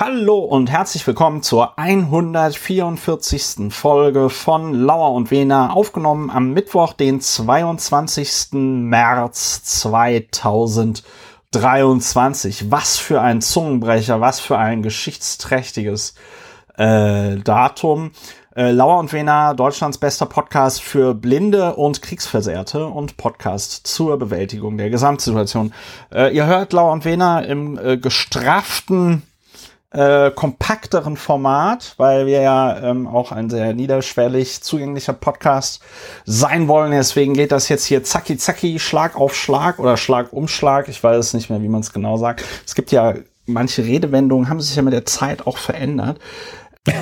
Hallo und herzlich willkommen zur 144. Folge von Lauer und Wena, aufgenommen am Mittwoch, den 22. März 2023. Was für ein Zungenbrecher, was für ein geschichtsträchtiges äh, Datum. Äh, Lauer und Wena, Deutschlands bester Podcast für Blinde und Kriegsversehrte und Podcast zur Bewältigung der Gesamtsituation. Äh, ihr hört Lauer und Wena im äh, gestrafften äh, kompakteren Format, weil wir ja ähm, auch ein sehr niederschwellig zugänglicher Podcast sein wollen. Deswegen geht das jetzt hier zacki zacki, Schlag auf Schlag oder Schlag um Schlag. Ich weiß nicht mehr, wie man es genau sagt. Es gibt ja manche Redewendungen, haben sich ja mit der Zeit auch verändert.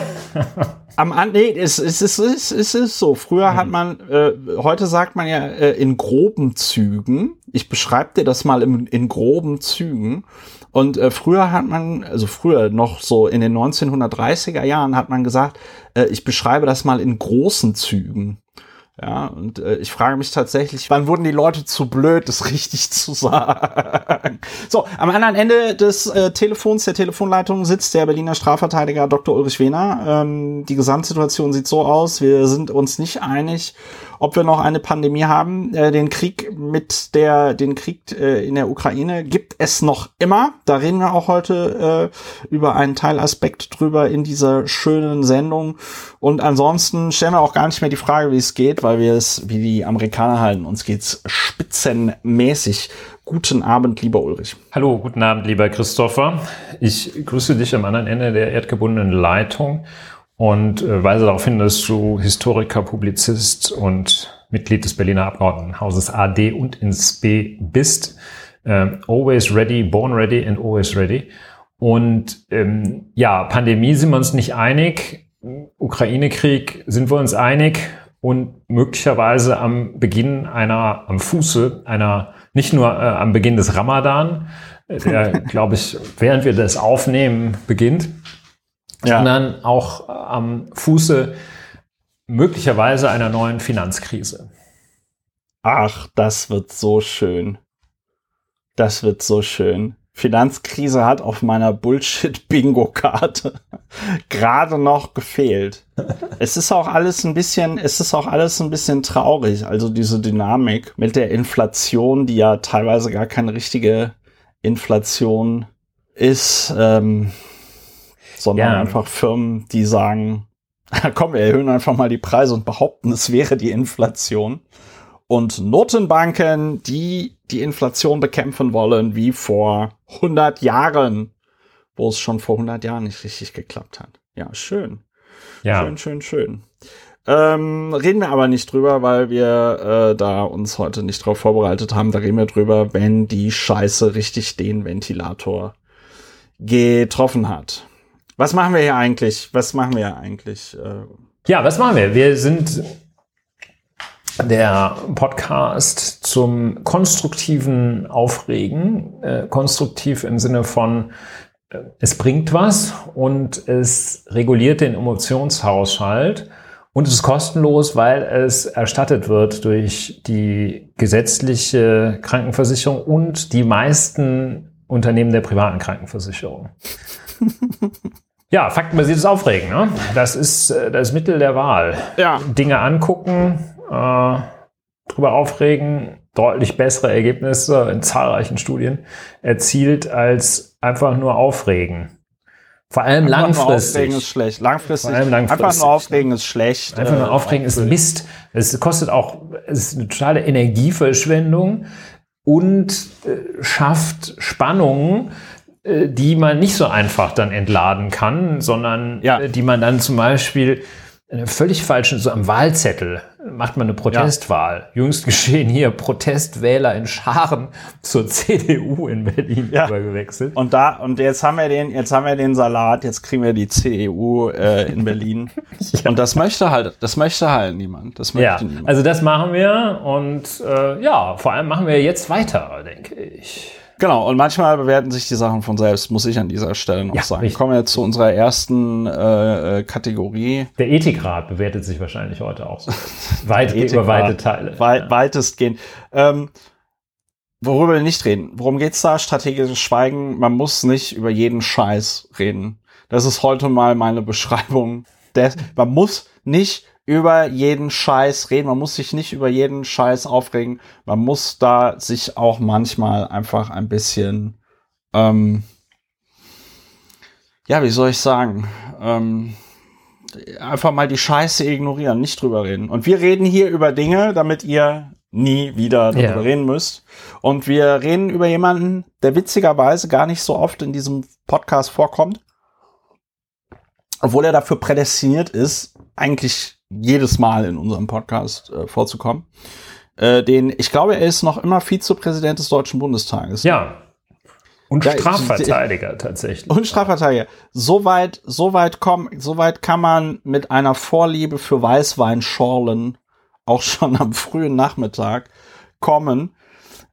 Am An nee, es, es, es, es, es ist so. Früher hat mhm. man, äh, heute sagt man ja äh, in groben Zügen. Ich beschreibe dir das mal in, in groben Zügen. Und äh, früher hat man, also früher noch so in den 1930er Jahren hat man gesagt, äh, ich beschreibe das mal in großen Zügen. Ja, und äh, ich frage mich tatsächlich, wann wurden die Leute zu blöd, das richtig zu sagen? So, am anderen Ende des äh, Telefons, der Telefonleitung, sitzt der Berliner Strafverteidiger Dr. Ulrich Wehner. Ähm, die Gesamtsituation sieht so aus, wir sind uns nicht einig, ob wir noch eine Pandemie haben. Äh, den Krieg mit der, den Krieg äh, in der Ukraine gibt es noch immer. Da reden wir auch heute äh, über einen Teilaspekt drüber in dieser schönen Sendung. Und ansonsten stellen wir auch gar nicht mehr die Frage, wie es geht, weil wir es, wie die Amerikaner halten, uns geht's spitzenmäßig. Guten Abend, lieber Ulrich. Hallo, guten Abend, lieber Christopher. Ich grüße dich am anderen Ende der erdgebundenen Leitung und äh, weise darauf hin, dass du Historiker, Publizist und Mitglied des Berliner Abgeordnetenhauses AD und ins B bist. Ähm, always ready, born ready and always ready. Und ähm, ja, Pandemie sind wir uns nicht einig. Ukraine-Krieg sind wir uns einig und möglicherweise am Beginn einer, am Fuße einer, nicht nur äh, am Beginn des Ramadan, äh, der, glaube ich, während wir das aufnehmen, beginnt, ja. sondern auch am Fuße möglicherweise einer neuen Finanzkrise. Ach, das wird so schön. Das wird so schön. Finanzkrise hat auf meiner Bullshit-Bingo-Karte gerade noch gefehlt. es ist auch alles ein bisschen, es ist auch alles ein bisschen traurig. Also diese Dynamik mit der Inflation, die ja teilweise gar keine richtige Inflation ist. Ähm, sondern ja. einfach Firmen, die sagen, komm, wir erhöhen einfach mal die Preise und behaupten, es wäre die Inflation. Und Notenbanken, die die Inflation bekämpfen wollen, wie vor 100 Jahren, wo es schon vor 100 Jahren nicht richtig geklappt hat. Ja, schön. Ja. Schön, schön, schön. Ähm, reden wir aber nicht drüber, weil wir äh, da uns heute nicht drauf vorbereitet haben. Da reden wir drüber, wenn die Scheiße richtig den Ventilator getroffen hat. Was machen wir hier eigentlich? Was machen wir hier eigentlich? Äh, ja, was machen wir? Wir sind der Podcast zum konstruktiven Aufregen. Äh, konstruktiv im Sinne von, äh, es bringt was und es reguliert den Emotionshaushalt. Und es ist kostenlos, weil es erstattet wird durch die gesetzliche Krankenversicherung und die meisten Unternehmen der privaten Krankenversicherung. Ja, faktenbasiertes Aufregen, ne? Das ist äh, das Mittel der Wahl. Ja. Dinge angucken, äh, drüber aufregen, deutlich bessere Ergebnisse in zahlreichen Studien erzielt als einfach nur aufregen. Vor allem einfach langfristig. Nur aufregen ist schlecht. Langfristig. Vor allem langfristig. Einfach nur aufregen ist schlecht. Einfach nur äh, aufregen ist Mist. Es kostet auch, es ist eine totale Energieverschwendung und äh, schafft Spannungen, die man nicht so einfach dann entladen kann, sondern ja. Äh, die man dann zum Beispiel völlig falschen, so am Wahlzettel macht man eine Protestwahl. Ja. Jüngst geschehen hier Protestwähler in Scharen zur CDU in Berlin ja. übergewechselt. Und da, und jetzt haben wir den, jetzt haben wir den Salat, jetzt kriegen wir die CDU äh, in Berlin. ja. Und das möchte halt, das möchte halt niemand. Das möchte ja. niemand. Also das machen wir und äh, ja, vor allem machen wir jetzt weiter, denke ich. Genau, und manchmal bewerten sich die Sachen von selbst, muss ich an dieser Stelle noch ja, sagen. Richtig. Kommen wir jetzt zu unserer ersten äh, äh, Kategorie. Der Ethikrat bewertet sich wahrscheinlich heute auch so. Weit über weite Teile. Weit, ja. Weitestgehend. Ähm, worüber wir nicht reden. Worum geht's da? Strategisches Schweigen. Man muss nicht über jeden Scheiß reden. Das ist heute mal meine Beschreibung. Des, man muss nicht über jeden Scheiß reden. Man muss sich nicht über jeden Scheiß aufregen. Man muss da sich auch manchmal einfach ein bisschen, ähm, ja, wie soll ich sagen, ähm, einfach mal die Scheiße ignorieren, nicht drüber reden. Und wir reden hier über Dinge, damit ihr nie wieder darüber ja. reden müsst. Und wir reden über jemanden, der witzigerweise gar nicht so oft in diesem Podcast vorkommt. Obwohl er dafür prädestiniert ist, eigentlich jedes Mal in unserem Podcast äh, vorzukommen. Äh, den, ich glaube, er ist noch immer Vizepräsident des Deutschen Bundestages. Ja, und Strafverteidiger ja, tatsächlich. Und Strafverteidiger. Soweit, soweit komm, soweit kann man mit einer Vorliebe für Weißweinschorlen auch schon am frühen Nachmittag kommen,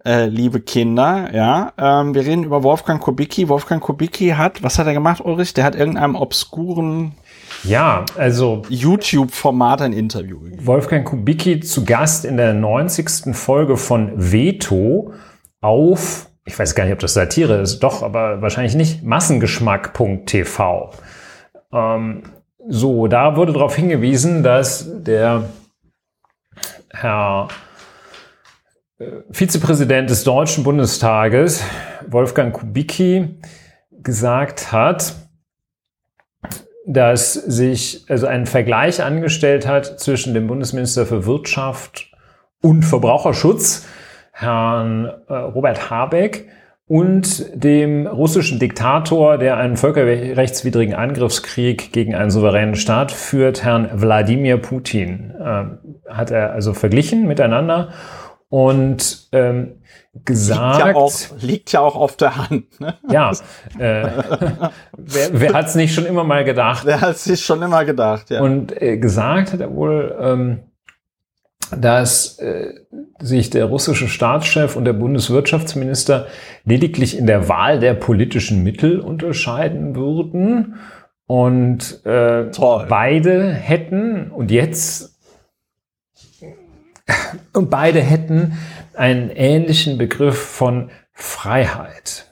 äh, liebe Kinder. Ja, ähm, wir reden über Wolfgang Kubicki. Wolfgang Kubicki hat, was hat er gemacht, Ulrich? Der hat irgendeinem obskuren ja, also YouTube-Format ein Interview. Wolfgang Kubicki zu Gast in der 90. Folge von Veto auf ich weiß gar nicht, ob das Satire ist, doch, aber wahrscheinlich nicht, massengeschmack.tv. Ähm, so, da wurde darauf hingewiesen, dass der Herr äh, Vizepräsident des Deutschen Bundestages, Wolfgang Kubicki, gesagt hat, dass sich also ein Vergleich angestellt hat zwischen dem Bundesminister für Wirtschaft und Verbraucherschutz Herrn äh, Robert Habeck und dem russischen Diktator, der einen völkerrechtswidrigen Angriffskrieg gegen einen souveränen Staat führt, Herrn Wladimir Putin, äh, hat er also verglichen miteinander. Und ähm, gesagt. Liegt ja auch, liegt ja auch auf der Hand. Ne? Ja, äh, wer, wer hat es nicht schon immer mal gedacht? Wer hat es sich schon immer gedacht, ja. Und äh, gesagt hat er wohl, ähm, dass äh, sich der russische Staatschef und der Bundeswirtschaftsminister lediglich in der Wahl der politischen Mittel unterscheiden würden. Und äh, beide hätten, und jetzt, und beide hätten einen ähnlichen Begriff von Freiheit.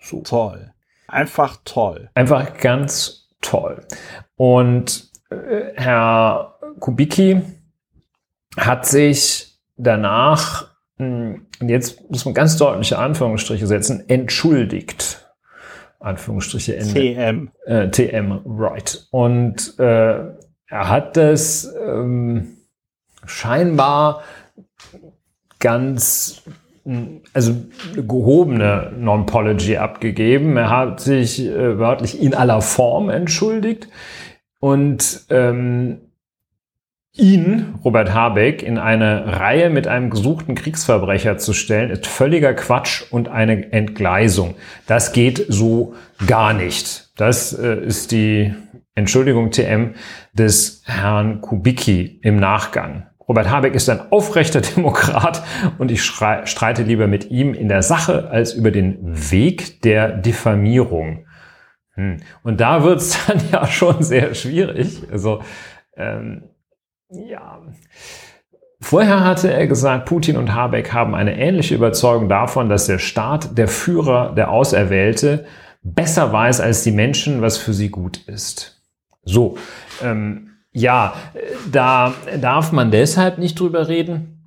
So. Toll. Einfach toll. Einfach ganz toll. Und äh, Herr Kubicki, hat sich danach, hm, und jetzt muss man ganz deutliche Anführungsstriche setzen, entschuldigt. Anführungsstriche Ende. TM. Äh, TM, right. Und äh, er hat das ähm, scheinbar ganz, also gehobene Non-Pology abgegeben. Er hat sich äh, wörtlich in aller Form entschuldigt und ähm, ihn, Robert Habeck, in eine Reihe mit einem gesuchten Kriegsverbrecher zu stellen, ist völliger Quatsch und eine Entgleisung. Das geht so gar nicht. Das äh, ist die Entschuldigung TM des Herrn Kubicki im Nachgang. Robert Habeck ist ein aufrechter Demokrat und ich streite lieber mit ihm in der Sache als über den Weg der Diffamierung. Hm. Und da wird's dann ja schon sehr schwierig. Also ähm, ja. Vorher hatte er gesagt, Putin und Habeck haben eine ähnliche Überzeugung davon, dass der Staat, der Führer, der Auserwählte besser weiß als die Menschen, was für sie gut ist. So, ähm, ja, da darf man deshalb nicht drüber reden,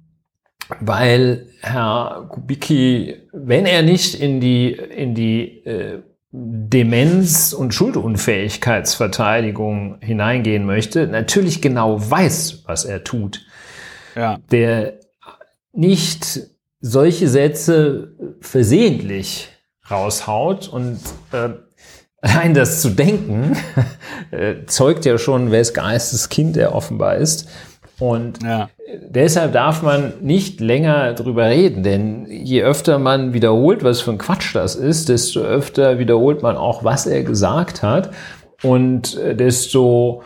weil Herr Kubicki, wenn er nicht in die, in die äh, Demenz- und Schuldunfähigkeitsverteidigung hineingehen möchte, natürlich genau weiß, was er tut. Ja. Der nicht solche Sätze versehentlich raushaut und äh, allein das zu denken äh, zeugt ja schon, wes Geistes Kind er offenbar ist. Und ja. deshalb darf man nicht länger drüber reden, denn je öfter man wiederholt, was für ein Quatsch das ist, desto öfter wiederholt man auch, was er gesagt hat. Und äh, desto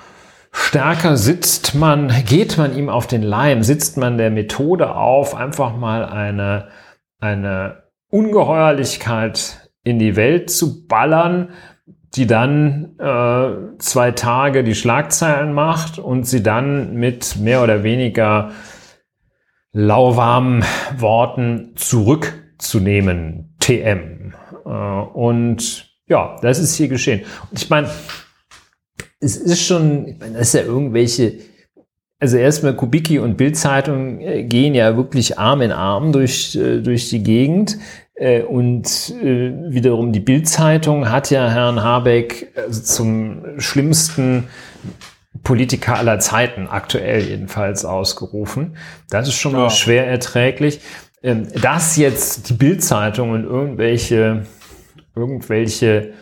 stärker sitzt man, geht man ihm auf den Leim, sitzt man der Methode auf, einfach mal eine, eine Ungeheuerlichkeit in die Welt zu ballern, die dann äh, zwei Tage die Schlagzeilen macht und sie dann mit mehr oder weniger lauwarmen Worten zurück zu nehmen, TM. Äh, und ja, das ist hier geschehen. Ich meine, es ist schon, ich meine, das ist ja irgendwelche, also erstmal Kubicki und Bildzeitung äh, gehen ja wirklich Arm in Arm durch, äh, durch die Gegend. Äh, und äh, wiederum die Bildzeitung hat ja Herrn Habeck also zum schlimmsten Politiker aller Zeiten, aktuell jedenfalls, ausgerufen. Das ist schon mal ja. schwer erträglich. Ähm, dass jetzt die Bildzeitung und irgendwelche, irgendwelche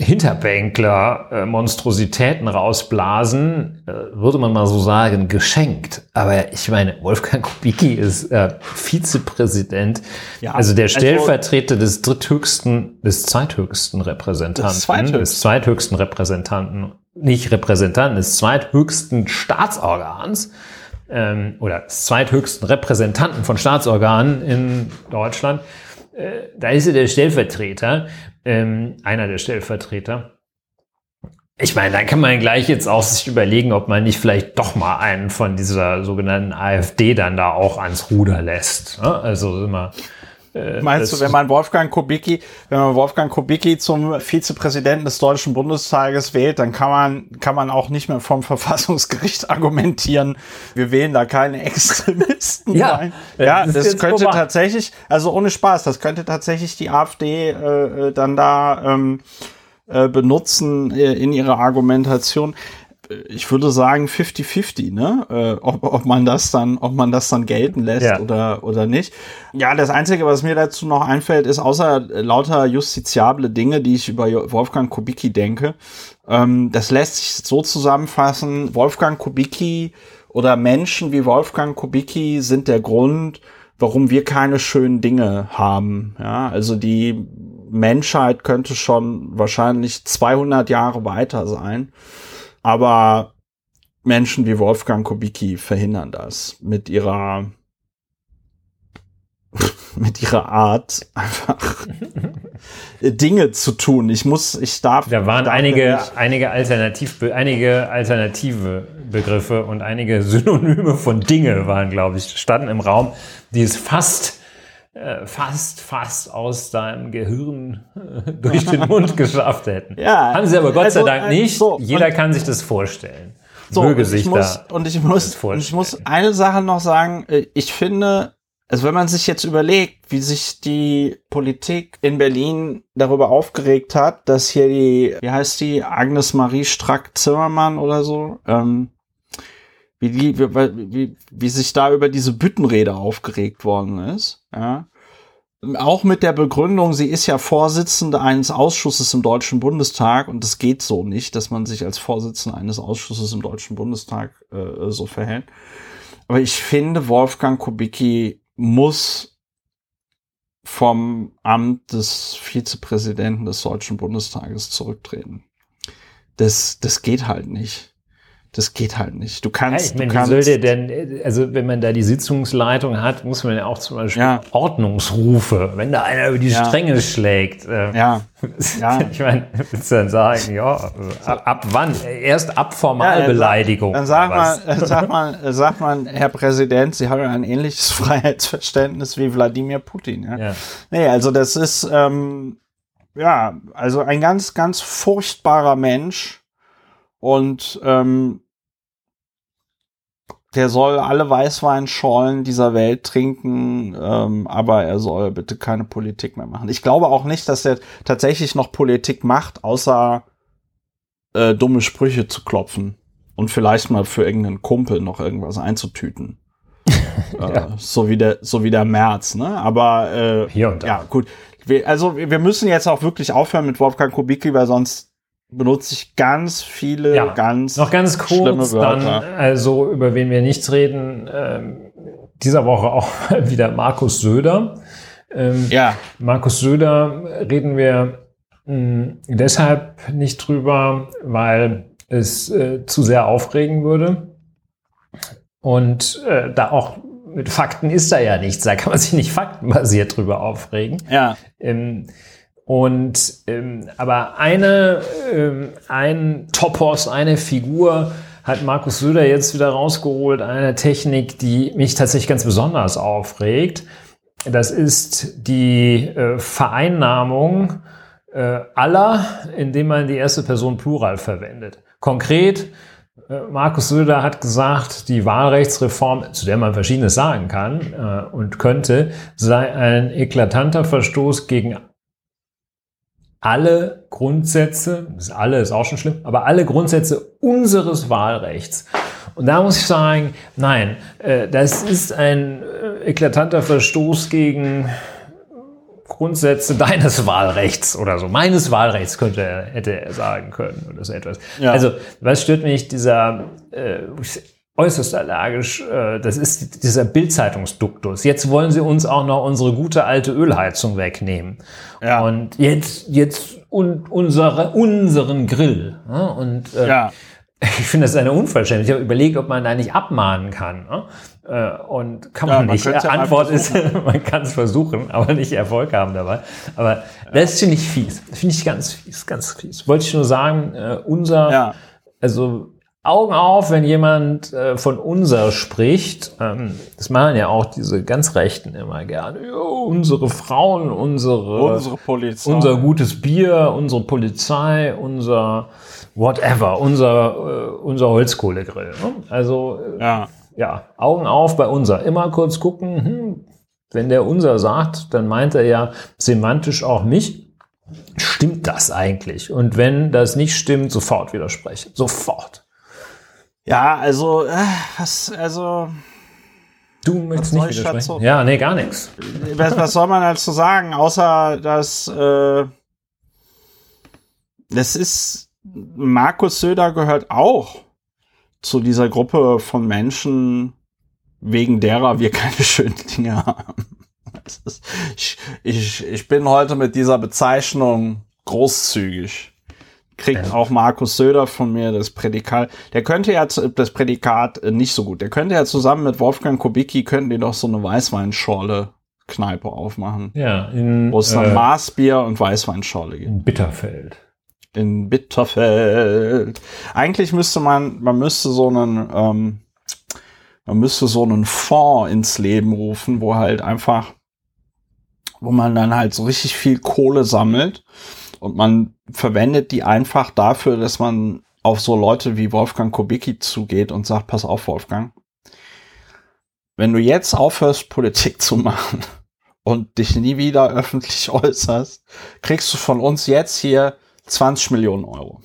Hinterbänkler äh, Monstrositäten rausblasen, äh, würde man mal so sagen, geschenkt. Aber ich meine, Wolfgang Kubicki ist äh, Vizepräsident, ja, also der also Stellvertreter also, des dritthöchsten, des zweithöchsten Repräsentanten, des, zweithöchsten. des zweithöchsten Repräsentanten, nicht Repräsentanten, des zweithöchsten Staatsorgans ähm, oder des zweithöchsten Repräsentanten von Staatsorganen in Deutschland. Äh, da ist er der Stellvertreter ähm, einer der Stellvertreter. Ich meine, da kann man gleich jetzt auch sich überlegen, ob man nicht vielleicht doch mal einen von dieser sogenannten AfD dann da auch ans Ruder lässt. Ne? Also immer. Äh, Meinst du, wenn man Wolfgang Kubicki, wenn man Wolfgang Kubicki zum Vizepräsidenten des Deutschen Bundestages wählt, dann kann man, kann man auch nicht mehr vom Verfassungsgericht argumentieren, wir wählen da keine Extremisten. Ja, rein. Ja, das, das könnte tatsächlich, also ohne Spaß, das könnte tatsächlich die AfD äh, äh, dann da ähm, äh, benutzen äh, in ihrer Argumentation ich würde sagen 50-50, ne? Äh, ob, ob man das dann, ob man das dann gelten lässt ja. oder, oder nicht. Ja, das Einzige, was mir dazu noch einfällt, ist außer lauter justiziable Dinge, die ich über Wolfgang Kubicki denke, ähm, das lässt sich so zusammenfassen, Wolfgang Kubicki oder Menschen wie Wolfgang Kubicki sind der Grund, warum wir keine schönen Dinge haben. Ja, also die Menschheit könnte schon wahrscheinlich 200 Jahre weiter sein. Aber Menschen wie Wolfgang Kubicki verhindern das mit ihrer mit ihrer Art einfach Dinge zu tun. Ich muss, ich darf. Da waren darf einige, einige Alternativ, einige alternative Begriffe und einige Synonyme von Dinge waren, glaube ich, standen im Raum, die es fast fast, fast aus deinem Gehirn äh, durch den Mund geschafft hätten. Ja, Haben sie aber Gott also, sei Dank äh, nicht. So, Jeder kann sich das vorstellen. So, Möge sich muss, da und ich muss, und ich muss eine Sache noch sagen. Ich finde, also wenn man sich jetzt überlegt, wie sich die Politik in Berlin darüber aufgeregt hat, dass hier die, wie heißt die, Agnes Marie Strack-Zimmermann oder so, ähm, wie, die, wie, wie, wie sich da über diese Büttenrede aufgeregt worden ist. Ja. Auch mit der Begründung, sie ist ja Vorsitzende eines Ausschusses im Deutschen Bundestag und es geht so nicht, dass man sich als Vorsitzende eines Ausschusses im Deutschen Bundestag äh, so verhält. Aber ich finde, Wolfgang Kubicki muss vom Amt des Vizepräsidenten des Deutschen Bundestages zurücktreten. Das, das geht halt nicht. Das geht halt nicht. Du kannst. Ja, ich meine, wie soll der denn, also wenn man da die Sitzungsleitung hat, muss man ja auch zum Beispiel ja. Ordnungsrufe, wenn da einer über die ja. Stränge schlägt. Äh, ja. ja. Ich meine, willst du dann sagen, ja, ab, ab wann? Erst ab Formalbeleidigung. dann sag mal, sag mal, sag mal, Herr Präsident, Sie haben ja ein ähnliches Freiheitsverständnis wie Wladimir Putin. Ja? Ja. Nee, also das ist, ähm, ja, also ein ganz, ganz furchtbarer Mensch und ähm, der soll alle Weißweinschollen dieser Welt trinken, ähm, aber er soll bitte keine Politik mehr machen. Ich glaube auch nicht, dass er tatsächlich noch Politik macht, außer äh, dumme Sprüche zu klopfen und vielleicht mal für irgendeinen Kumpel noch irgendwas einzutüten. ja. äh, so wie der, so wie der März, ne? Aber äh, ja, gut. Wir, also wir müssen jetzt auch wirklich aufhören mit Wolfgang Kubicki, weil sonst benutze ich ganz viele ja, ganz noch ganz kurz dann also über wen wir nichts reden ähm, dieser Woche auch wieder Markus Söder. Ähm, ja. Markus Söder reden wir mh, hm, deshalb nicht drüber weil es äh, zu sehr aufregen würde. Und äh, da auch mit Fakten ist da ja nichts. Da kann man sich nicht faktenbasiert drüber aufregen. Ja. Ähm, und ähm, aber eine, ähm, ein Topos, eine Figur hat Markus Söder jetzt wieder rausgeholt eine Technik, die mich tatsächlich ganz besonders aufregt. Das ist die äh, Vereinnahmung äh, aller, indem man die erste Person Plural verwendet. Konkret, äh, Markus Söder hat gesagt, die Wahlrechtsreform, zu der man Verschiedenes sagen kann äh, und könnte, sei ein eklatanter Verstoß gegen alle Grundsätze, das alle ist auch schon schlimm, aber alle Grundsätze unseres Wahlrechts. Und da muss ich sagen, nein, äh, das ist ein äh, eklatanter Verstoß gegen Grundsätze deines Wahlrechts oder so. Meines Wahlrechts könnte er, hätte er sagen können oder so etwas. Ja. Also, was stört mich dieser äh, äußerst allergisch, äh, das ist dieser Bildzeitungsduktus. Jetzt wollen sie uns auch noch unsere gute alte Ölheizung wegnehmen. Ja. Und jetzt, jetzt und unsere, unseren Grill. Ne? Und äh, ja. ich finde das eine Unverschämtheit. Ich habe überlegt, ob man da nicht abmahnen kann. Ne? Äh, und kann man ja, nicht. Man Antwort ist, man kann es versuchen, aber nicht Erfolg haben dabei. Aber ja. das finde ich fies. Finde ich ganz fies, ganz fies. Wollte ich nur sagen, äh, unser, ja. also Augen auf, wenn jemand äh, von unser spricht. Ähm, das machen ja auch diese ganz Rechten immer gerne. Jo, unsere Frauen, unsere, unsere Polizei. unser gutes Bier, unsere Polizei, unser whatever, unser, äh, unser Holzkohlegrill. Ne? Also äh, ja. ja, Augen auf bei unser. Immer kurz gucken, hm, wenn der unser sagt, dann meint er ja semantisch auch mich. Stimmt das eigentlich? Und wenn das nicht stimmt, sofort widersprechen. Sofort. Ja, also, äh, was, also. Du möchtest nicht widersprechen? Ja, nee, gar nichts. Was, was soll man dazu sagen, außer dass äh, das ist Markus Söder gehört auch zu dieser Gruppe von Menschen, wegen derer wir keine schönen Dinge haben. Ist, ich, ich, ich bin heute mit dieser Bezeichnung großzügig kriegt ja. auch Markus Söder von mir das Prädikat. Der könnte ja das Prädikat äh, nicht so gut. Der könnte ja zusammen mit Wolfgang Kubicki könnten die doch so eine Weißweinschorle Kneipe aufmachen. Ja, in, wo es dann äh, Maßbier und Weißweinschorle gibt. In Bitterfeld. In Bitterfeld. Eigentlich müsste man, man müsste so einen, ähm, man müsste so einen Fonds ins Leben rufen, wo halt einfach, wo man dann halt so richtig viel Kohle sammelt und man verwendet die einfach dafür, dass man auf so Leute wie Wolfgang Kubicki zugeht und sagt, pass auf, Wolfgang, wenn du jetzt aufhörst, Politik zu machen und dich nie wieder öffentlich äußerst, kriegst du von uns jetzt hier 20 Millionen Euro.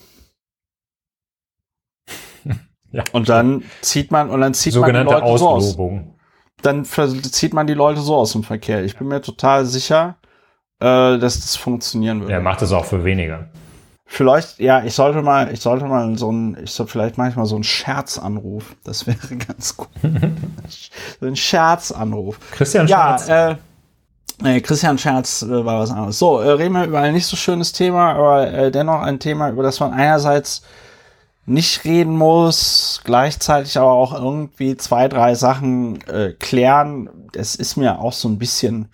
Ja, und dann zieht man und dann zieht man die Leute Auslobung. so aus. Dann zieht man die Leute so aus dem Verkehr. Ich bin mir total sicher, äh, dass das funktionieren würde. Er macht das auch für weniger. Vielleicht, ja, ich sollte mal, ich sollte mal so ein, ich soll vielleicht manchmal so einen Scherzanruf. Das wäre ganz gut. so ein Scherzanruf. Christian Scherz. Ja, äh, Nee, Christian Scherz äh, war was anderes. So, äh, reden wir über ein nicht so schönes Thema, aber äh, dennoch ein Thema, über das man einerseits nicht reden muss, gleichzeitig aber auch irgendwie zwei, drei Sachen äh, klären. Es ist mir auch so ein bisschen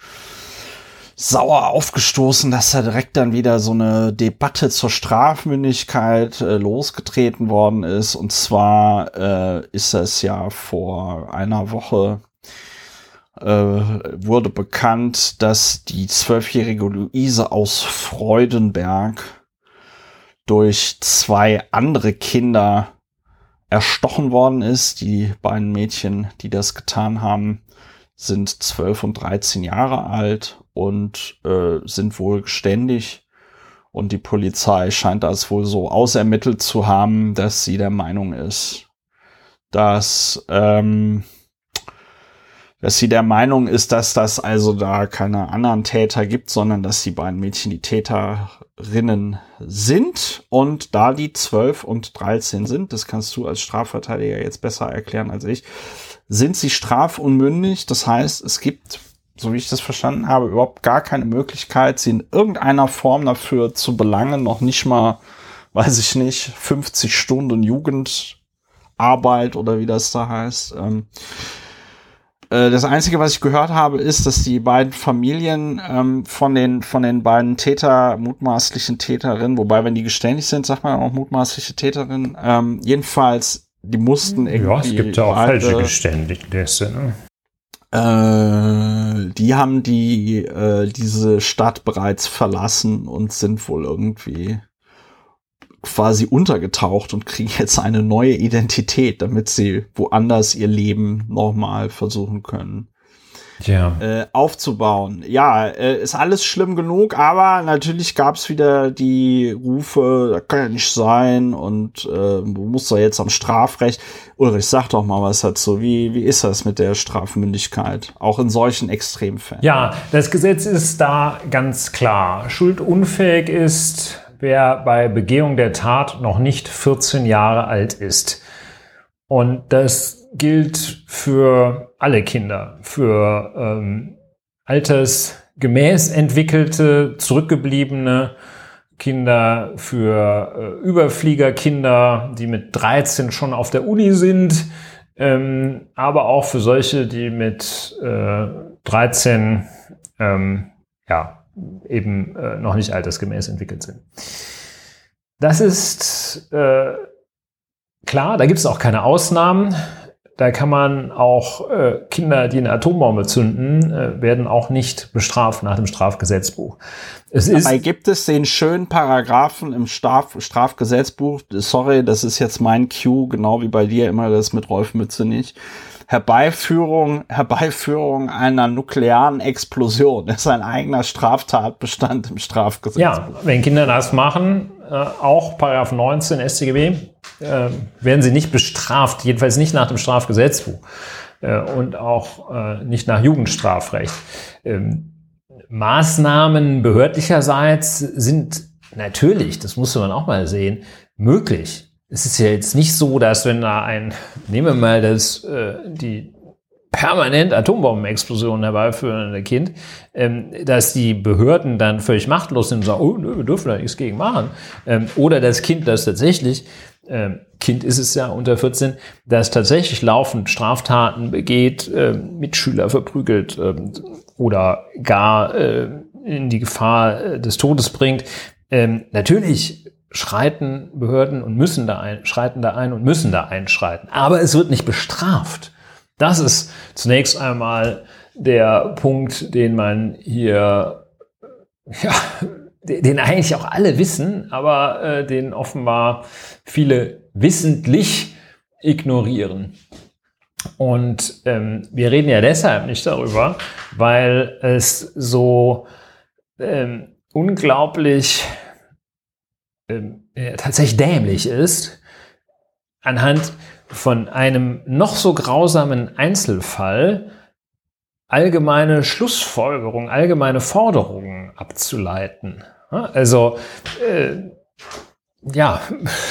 sauer aufgestoßen, dass da direkt dann wieder so eine Debatte zur Strafmündigkeit äh, losgetreten worden ist. Und zwar äh, ist es ja vor einer Woche äh, wurde bekannt, dass die zwölfjährige Luise aus Freudenberg durch zwei andere Kinder erstochen worden ist. Die beiden Mädchen, die das getan haben, sind zwölf und dreizehn Jahre alt und äh, sind wohl geständig. Und die Polizei scheint das wohl so ausermittelt zu haben, dass sie der Meinung ist, dass, ähm, dass sie der Meinung ist, dass das also da keine anderen Täter gibt, sondern dass die beiden Mädchen die Täterinnen sind. Und da die 12 und 13 sind, das kannst du als Strafverteidiger jetzt besser erklären als ich, sind sie strafunmündig. Das heißt, es gibt so wie ich das verstanden habe, überhaupt gar keine Möglichkeit, sie in irgendeiner Form dafür zu belangen, noch nicht mal, weiß ich nicht, 50 Stunden Jugendarbeit oder wie das da heißt. Ähm, äh, das Einzige, was ich gehört habe, ist, dass die beiden Familien ähm, von den von den beiden Täter, mutmaßlichen Täterinnen, wobei wenn die geständig sind, sagt man auch mutmaßliche Täterinnen, ähm, jedenfalls die mussten irgendwie. Ja, es gibt ja auch falsche Geständnisse. Ne? Äh, die haben die äh, diese Stadt bereits verlassen und sind wohl irgendwie quasi untergetaucht und kriegen jetzt eine neue Identität, damit sie woanders ihr Leben nochmal versuchen können ja. äh, aufzubauen. Ja, äh, ist alles schlimm genug, aber natürlich gab es wieder die Rufe, das kann ja nicht sein und äh, muss da jetzt am Strafrecht. Ulrich, sag doch mal was dazu. Wie, wie ist das mit der Strafmündigkeit? Auch in solchen Extremfällen. Ja, das Gesetz ist da ganz klar. Schuldunfähig ist, wer bei Begehung der Tat noch nicht 14 Jahre alt ist. Und das gilt für alle Kinder, für ähm, altersgemäß entwickelte, zurückgebliebene Kinder, für äh, Überfliegerkinder, die mit 13 schon auf der Uni sind, ähm, aber auch für solche, die mit äh, 13 ähm, ja, eben äh, noch nicht altersgemäß entwickelt sind. Das ist äh, Klar, da gibt es auch keine Ausnahmen. Da kann man auch äh, Kinder, die eine Atombombe zünden, äh, werden auch nicht bestraft nach dem Strafgesetzbuch. Es Dabei gibt es den schönen Paragraphen im Straf Strafgesetzbuch. Sorry, das ist jetzt mein Cue, genau wie bei dir immer das mit Rolf Mütze nicht. Herbeiführung, Herbeiführung einer nuklearen Explosion ist ein eigener Straftatbestand im Strafgesetzbuch. Ja, wenn Kinder das machen, auch Paragraph 19 StGB, äh, werden sie nicht bestraft, jedenfalls nicht nach dem Strafgesetzbuch äh, und auch äh, nicht nach Jugendstrafrecht. Ähm, Maßnahmen behördlicherseits sind natürlich, das musste man auch mal sehen, möglich. Es ist ja jetzt nicht so, dass wenn da ein, nehmen wir mal das, äh, die permanent Atombombenexplosionen herbeiführende Kind, ähm, dass die Behörden dann völlig machtlos sind und sagen, oh, nö, wir dürfen da nichts gegen machen. Ähm, oder das Kind, das tatsächlich, ähm, Kind ist es ja unter 14, das tatsächlich laufend Straftaten begeht, äh, Mitschüler verprügelt äh, oder gar äh, in die Gefahr äh, des Todes bringt. Ähm, natürlich schreiten Behörden und müssen da ein, schreiten da ein und müssen da einschreiten. Aber es wird nicht bestraft. Das ist zunächst einmal der Punkt, den man hier, ja, den eigentlich auch alle wissen, aber äh, den offenbar viele wissentlich ignorieren. Und ähm, wir reden ja deshalb nicht darüber, weil es so ähm, unglaublich ähm, äh, tatsächlich dämlich ist, anhand von einem noch so grausamen Einzelfall allgemeine Schlussfolgerungen, allgemeine Forderungen abzuleiten. Also äh, ja,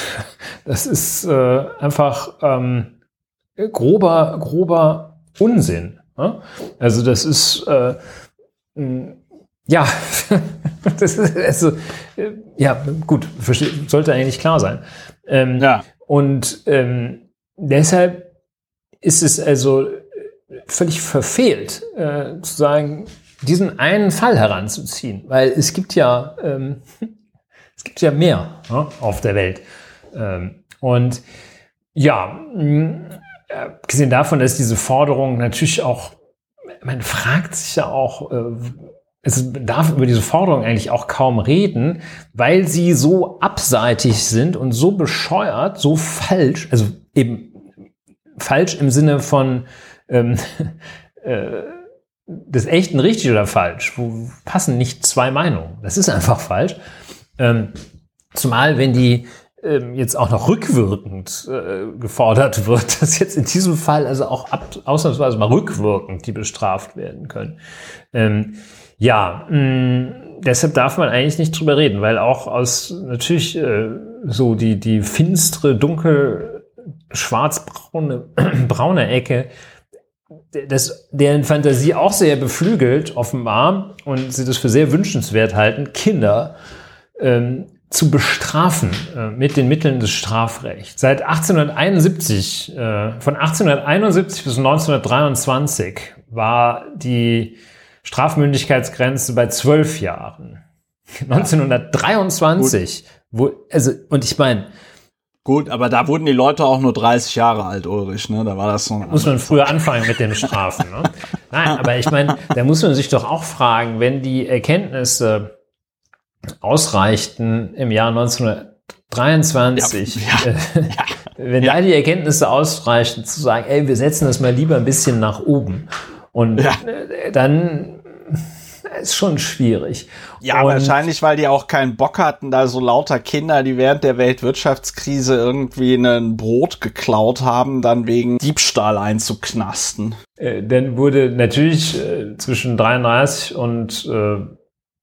das ist äh, einfach ähm, grober, grober Unsinn. Also das ist äh, ja, das ist also, äh, ja gut, sollte eigentlich klar sein. Ähm, ja. Und ähm, deshalb ist es also völlig verfehlt, äh, zu sagen, diesen einen Fall heranzuziehen, weil es gibt ja, ähm, es gibt ja mehr ne, auf der Welt. Ähm, und ja, abgesehen davon, dass diese Forderung natürlich auch, man fragt sich ja auch, äh, es darf über diese Forderung eigentlich auch kaum reden, weil sie so abseitig sind und so bescheuert, so falsch, also eben falsch im Sinne von ähm, äh, des echten richtig oder falsch, wo passen nicht zwei Meinungen. Das ist einfach falsch. Ähm, zumal wenn die ähm, jetzt auch noch rückwirkend äh, gefordert wird, dass jetzt in diesem Fall also auch ab, ausnahmsweise mal rückwirkend die bestraft werden können. Ähm, ja, mh, mm, deshalb darf man eigentlich nicht drüber reden, weil auch aus natürlich äh, so die, die finstere, dunkel, schwarzbraune braune Ecke das, deren Fantasie auch sehr beflügelt, offenbar, und sie das für sehr wünschenswert halten, Kinder ähm, zu bestrafen äh, mit den Mitteln des Strafrechts. Seit 1871, äh, von 1871 bis 1923 war die Strafmündigkeitsgrenze bei zwölf Jahren. 1923, wo, also, und ich meine, Gut, aber da wurden die Leute auch nur 30 Jahre alt, Ulrich, ne? Da war das so. Muss man früher anfangen mit dem Strafen, ne? Nein, aber ich meine, da muss man sich doch auch fragen, wenn die Erkenntnisse ausreichten im Jahr 1923, ja, ja, äh, ja, wenn da die Erkenntnisse ausreichten, zu sagen, ey, wir setzen das mal lieber ein bisschen nach oben. Und äh, dann ist schon schwierig. Ja, und wahrscheinlich, weil die auch keinen Bock hatten, da so lauter Kinder, die während der Weltwirtschaftskrise irgendwie ein Brot geklaut haben, dann wegen Diebstahl einzuknasten. Äh, dann wurde natürlich äh, zwischen 33 und äh,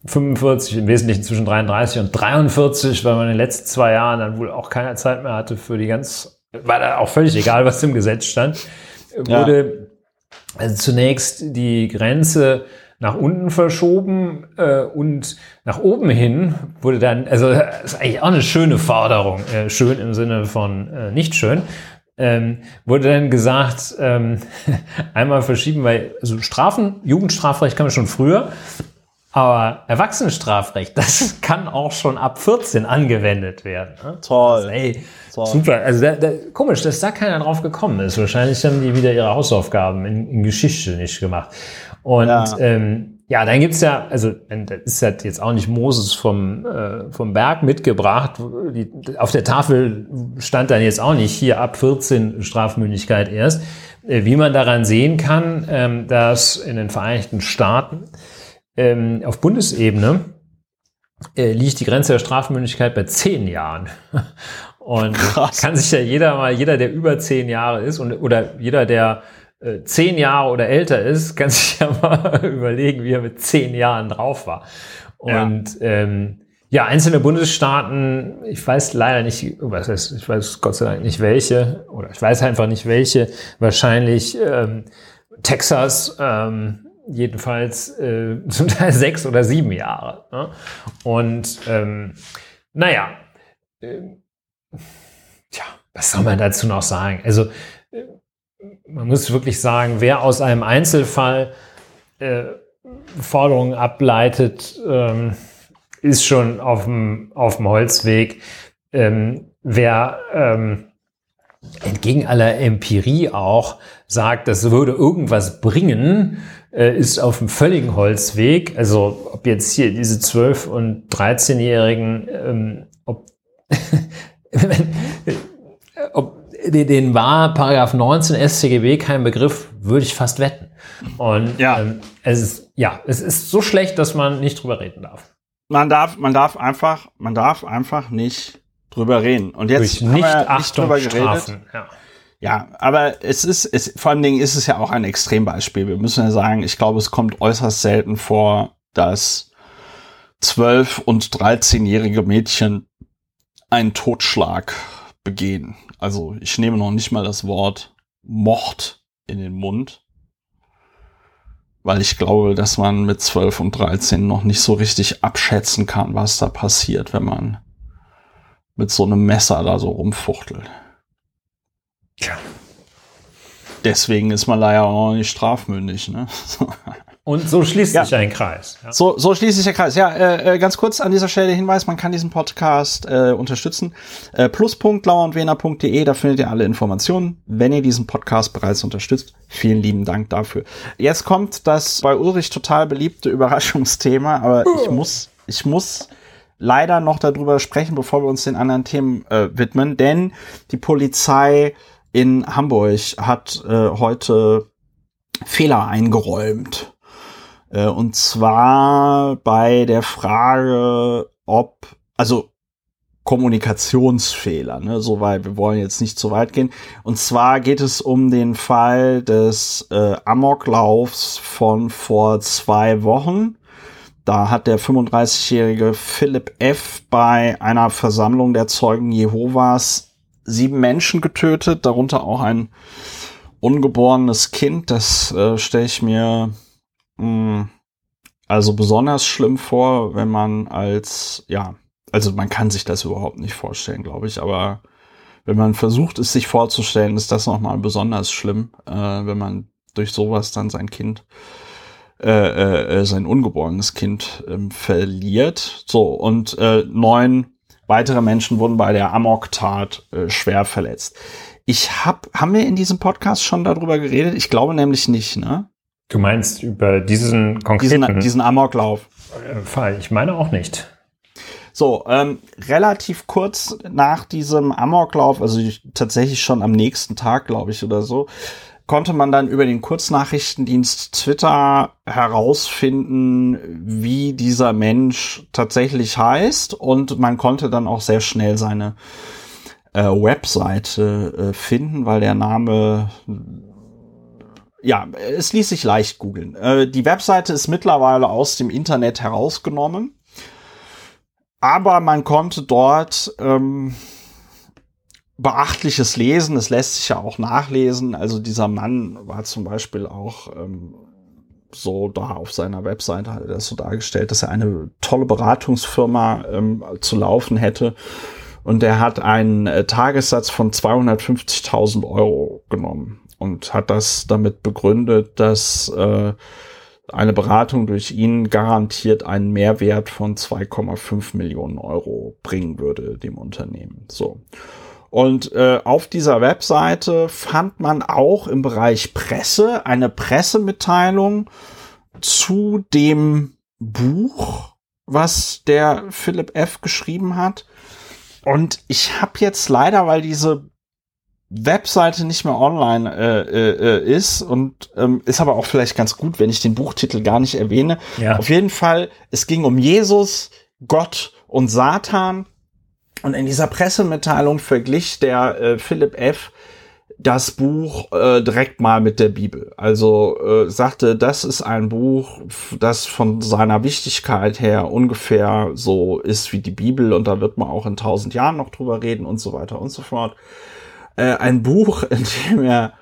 45, im Wesentlichen zwischen 33 und 43, weil man in den letzten zwei Jahren dann wohl auch keine Zeit mehr hatte für die ganz, war da auch völlig egal, was im Gesetz stand, wurde ja. also zunächst die Grenze nach unten verschoben äh, und nach oben hin wurde dann, also das ist eigentlich auch eine schöne Forderung, äh, schön im Sinne von äh, nicht schön, ähm, wurde dann gesagt, ähm, einmal verschieben, weil also Strafen, Jugendstrafrecht kann man schon früher, aber Erwachsenenstrafrecht, das kann auch schon ab 14 angewendet werden. Ne? Toll. Also, ey, Toll. super. Also da, da, komisch, dass da keiner drauf gekommen ist. Wahrscheinlich haben die wieder ihre Hausaufgaben in, in Geschichte nicht gemacht. Und ja, ähm, ja dann gibt's ja, also das ist halt jetzt auch nicht Moses vom, äh, vom Berg mitgebracht. Die, auf der Tafel stand dann jetzt auch nicht hier ab 14 Strafmündigkeit erst. Äh, wie man daran sehen kann, ähm, dass in den Vereinigten Staaten ähm, auf Bundesebene äh, liegt die Grenze der Strafmündigkeit bei zehn Jahren. Und Krass. kann sich ja jeder mal, jeder, der über zehn Jahre ist und oder jeder, der äh, zehn Jahre oder älter ist, kann sich ja mal überlegen, wie er mit zehn Jahren drauf war. Und ja. ähm, ja, einzelne Bundesstaaten, ich weiß leider nicht, was heißt, ich weiß Gott sei Dank nicht welche, oder ich weiß einfach nicht welche, wahrscheinlich ähm, Texas, ähm, jedenfalls äh, zum Teil sechs oder sieben Jahre. Ne? Und ähm, naja, äh, tja, was soll man dazu noch sagen? Also man muss wirklich sagen, wer aus einem Einzelfall äh, Forderungen ableitet, ähm, ist schon auf dem, Holzweg. Ähm, wer ähm, entgegen aller Empirie auch sagt, das würde irgendwas bringen, äh, ist auf dem völligen Holzweg. Also ob jetzt hier diese 12- und 13-Jährigen, ähm, ob den war Paragraph 19 StGB kein Begriff, würde ich fast wetten. Und ja. Ähm, es ist, ja, es ist so schlecht, dass man nicht drüber reden darf. Man darf, man darf einfach, man darf einfach nicht drüber reden. Und jetzt Durch nicht, haben nicht drüber geredet. Strafen, ja. Ja, aber es ist, es, vor allen Dingen ist es ja auch ein Extrembeispiel. Wir müssen ja sagen, ich glaube, es kommt äußerst selten vor, dass 12- und 13-jährige Mädchen einen Totschlag begehen. Also ich nehme noch nicht mal das Wort Mord in den Mund, weil ich glaube, dass man mit 12 und 13 noch nicht so richtig abschätzen kann, was da passiert, wenn man mit so einem Messer da so rumfuchtelt. Tja. Deswegen ist man leider auch noch nicht strafmündig. Ne? Und so schließt ja. sich ein Kreis. Ja. So, so schließt sich der Kreis. Ja, äh, äh, ganz kurz an dieser Stelle der Hinweis, man kann diesen Podcast äh, unterstützen. Äh, plus.lauerundwener.de, da findet ihr alle Informationen, wenn ihr diesen Podcast bereits unterstützt. Vielen lieben Dank dafür. Jetzt kommt das bei Ulrich total beliebte Überraschungsthema, aber ich muss, ich muss leider noch darüber sprechen, bevor wir uns den anderen Themen äh, widmen, denn die Polizei in Hamburg hat äh, heute Fehler eingeräumt. Äh, und zwar bei der Frage, ob, also Kommunikationsfehler, ne, soweit, wir wollen jetzt nicht zu weit gehen. Und zwar geht es um den Fall des äh, Amoklaufs von vor zwei Wochen. Da hat der 35-jährige Philipp F. bei einer Versammlung der Zeugen Jehovas sieben Menschen getötet, darunter auch ein ungeborenes Kind. Das äh, stelle ich mir mm, also besonders schlimm vor, wenn man als, ja, also man kann sich das überhaupt nicht vorstellen, glaube ich, aber wenn man versucht, es sich vorzustellen, ist das nochmal besonders schlimm, äh, wenn man durch sowas dann sein Kind, äh, äh, äh sein ungeborenes Kind ähm, verliert. So, und äh, neun weitere Menschen wurden bei der Amok-Tat äh, schwer verletzt. Ich hab, haben wir in diesem Podcast schon darüber geredet? Ich glaube nämlich nicht, ne? Du meinst über diesen konkreten Diesen, diesen Amoklauf. Fall? Ich meine auch nicht. So, ähm, relativ kurz nach diesem Amoklauf, also ich, tatsächlich schon am nächsten Tag, glaube ich, oder so, konnte man dann über den Kurznachrichtendienst Twitter herausfinden, wie dieser Mensch tatsächlich heißt und man konnte dann auch sehr schnell seine äh, Webseite äh, finden, weil der Name ja, es ließ sich leicht googeln. Äh, die Webseite ist mittlerweile aus dem Internet herausgenommen aber man konnte dort ähm, beachtliches lesen. Es lässt sich ja auch nachlesen. Also dieser Mann war zum Beispiel auch ähm, so da auf seiner Webseite hat er das so dargestellt, dass er eine tolle Beratungsfirma ähm, zu laufen hätte. Und er hat einen äh, Tagessatz von 250.000 Euro genommen und hat das damit begründet, dass äh, eine Beratung durch ihn garantiert einen Mehrwert von 2,5 Millionen Euro bringen würde dem Unternehmen. So. Und äh, auf dieser Webseite fand man auch im Bereich Presse eine Pressemitteilung zu dem Buch, was der Philipp F. geschrieben hat. Und ich habe jetzt leider, weil diese Webseite nicht mehr online äh, äh, äh, ist und ähm, ist aber auch vielleicht ganz gut, wenn ich den Buchtitel gar nicht erwähne. Ja. Auf jeden Fall, es ging um Jesus, Gott und Satan. Und in dieser Pressemitteilung verglich der äh, Philipp F. das Buch äh, direkt mal mit der Bibel. Also äh, sagte, das ist ein Buch, das von seiner Wichtigkeit her ungefähr so ist wie die Bibel und da wird man auch in tausend Jahren noch drüber reden und so weiter und so fort äh, ein Buch, in dem er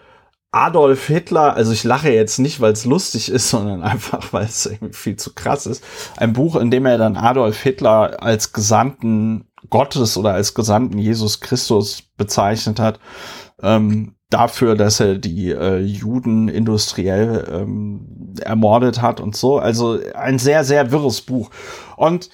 Adolf Hitler, also ich lache jetzt nicht, weil es lustig ist, sondern einfach, weil es irgendwie viel zu krass ist. Ein Buch, in dem er dann Adolf Hitler als Gesandten Gottes oder als Gesandten Jesus Christus bezeichnet hat, ähm, dafür, dass er die äh, Juden industriell ähm, ermordet hat und so. Also ein sehr, sehr wirres Buch. Und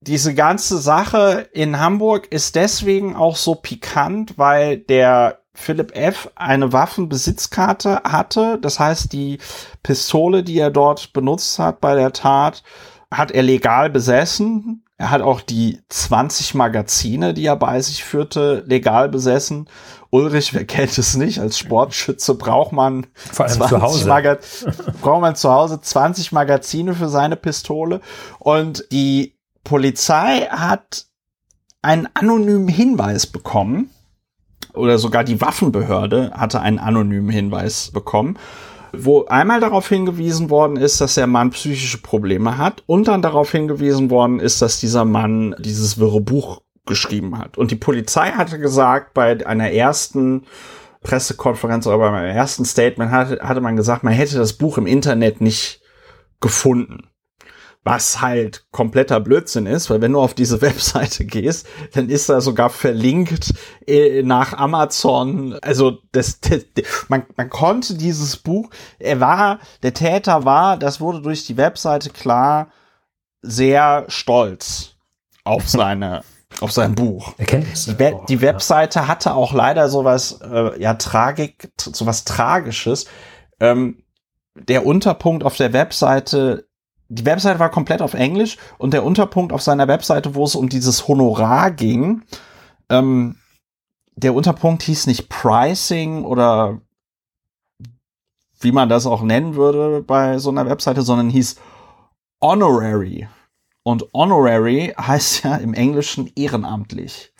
diese ganze Sache in Hamburg ist deswegen auch so pikant, weil der Philipp F. eine Waffenbesitzkarte hatte. Das heißt, die Pistole, die er dort benutzt hat bei der Tat, hat er legal besessen. Er hat auch die 20 Magazine, die er bei sich führte, legal besessen. Ulrich, wer kennt es nicht? Als Sportschütze braucht man Vor allem zu Hause. Maga braucht man zu Hause 20 Magazine für seine Pistole. Und die Polizei hat einen anonymen Hinweis bekommen, oder sogar die Waffenbehörde hatte einen anonymen Hinweis bekommen, wo einmal darauf hingewiesen worden ist, dass der Mann psychische Probleme hat und dann darauf hingewiesen worden ist, dass dieser Mann dieses wirre Buch geschrieben hat. Und die Polizei hatte gesagt, bei einer ersten Pressekonferenz oder beim ersten Statement hatte, hatte man gesagt, man hätte das Buch im Internet nicht gefunden was halt kompletter Blödsinn ist, weil wenn du auf diese Webseite gehst, dann ist da sogar verlinkt äh, nach Amazon. Also das, das, man, man konnte dieses Buch, er war, der Täter war, das wurde durch die Webseite klar, sehr stolz auf seine auf sein Buch. Erkenntnisse. Die, We auch, die Webseite hatte auch leider sowas, äh, ja, Tragik, sowas Tragisches. Ähm, der Unterpunkt auf der Webseite die Webseite war komplett auf Englisch und der Unterpunkt auf seiner Webseite, wo es um dieses Honorar ging, ähm, der Unterpunkt hieß nicht Pricing oder wie man das auch nennen würde bei so einer Webseite, sondern hieß Honorary. Und Honorary heißt ja im Englischen ehrenamtlich.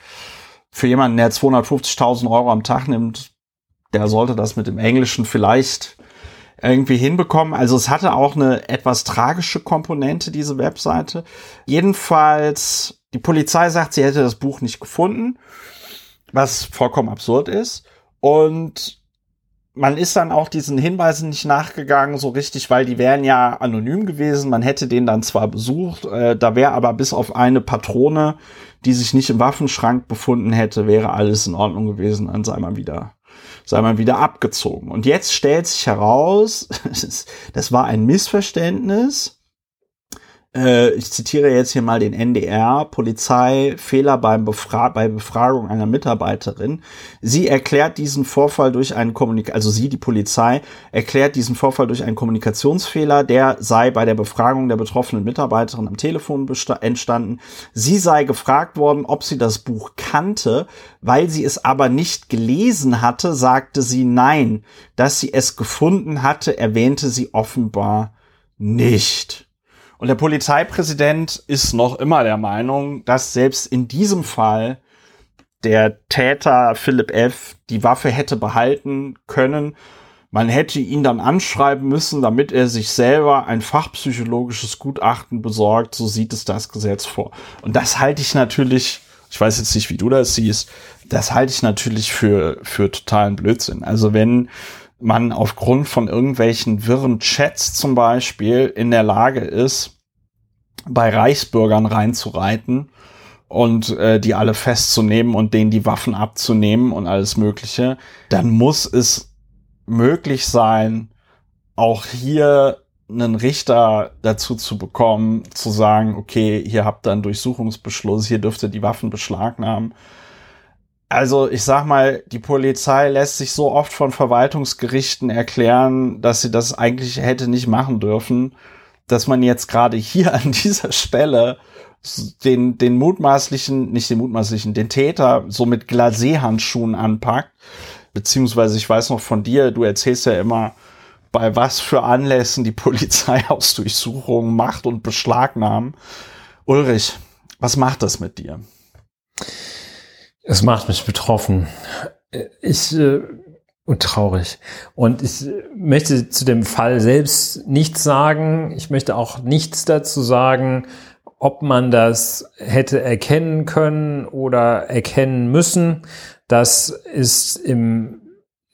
Für jemanden, der 250.000 Euro am Tag nimmt, der sollte das mit dem Englischen vielleicht irgendwie hinbekommen. Also es hatte auch eine etwas tragische Komponente, diese Webseite. Jedenfalls, die Polizei sagt, sie hätte das Buch nicht gefunden, was vollkommen absurd ist. Und man ist dann auch diesen Hinweisen nicht nachgegangen, so richtig, weil die wären ja anonym gewesen. Man hätte den dann zwar besucht, äh, da wäre aber bis auf eine Patrone, die sich nicht im Waffenschrank befunden hätte, wäre alles in Ordnung gewesen. Dann sei man wieder sei man wieder abgezogen. Und jetzt stellt sich heraus, das war ein Missverständnis. Äh, ich zitiere jetzt hier mal den NDR, Polizei, Fehler beim Befra bei Befragung einer Mitarbeiterin. Sie erklärt diesen Vorfall durch einen Kommunik also sie, die Polizei, erklärt diesen Vorfall durch einen Kommunikationsfehler, der sei bei der Befragung der betroffenen Mitarbeiterin am Telefon entstanden. Sie sei gefragt worden, ob sie das Buch kannte, weil sie es aber nicht gelesen hatte, sagte sie nein. Dass sie es gefunden hatte, erwähnte sie offenbar nicht. Und der Polizeipräsident ist noch immer der Meinung, dass selbst in diesem Fall der Täter Philipp F. die Waffe hätte behalten können. Man hätte ihn dann anschreiben müssen, damit er sich selber ein fachpsychologisches Gutachten besorgt. So sieht es das Gesetz vor. Und das halte ich natürlich, ich weiß jetzt nicht, wie du das siehst, das halte ich natürlich für, für totalen Blödsinn. Also wenn man aufgrund von irgendwelchen wirren Chats zum Beispiel in der Lage ist, bei Reichsbürgern reinzureiten und äh, die alle festzunehmen und denen die Waffen abzunehmen und alles Mögliche, dann muss es möglich sein, auch hier einen Richter dazu zu bekommen, zu sagen, okay, hier habt ihr einen Durchsuchungsbeschluss, hier dürft ihr die Waffen beschlagnahmen also ich sag mal, die Polizei lässt sich so oft von Verwaltungsgerichten erklären, dass sie das eigentlich hätte nicht machen dürfen, dass man jetzt gerade hier an dieser Stelle den, den mutmaßlichen, nicht den mutmaßlichen, den Täter so mit Glacé-Handschuhen anpackt. Beziehungsweise ich weiß noch von dir, du erzählst ja immer, bei was für Anlässen die Polizei Hausdurchsuchungen macht und beschlagnahmen. Ulrich, was macht das mit dir? Es macht mich betroffen. Ich äh, und traurig. Und ich möchte zu dem Fall selbst nichts sagen. Ich möchte auch nichts dazu sagen, ob man das hätte erkennen können oder erkennen müssen. Das ist im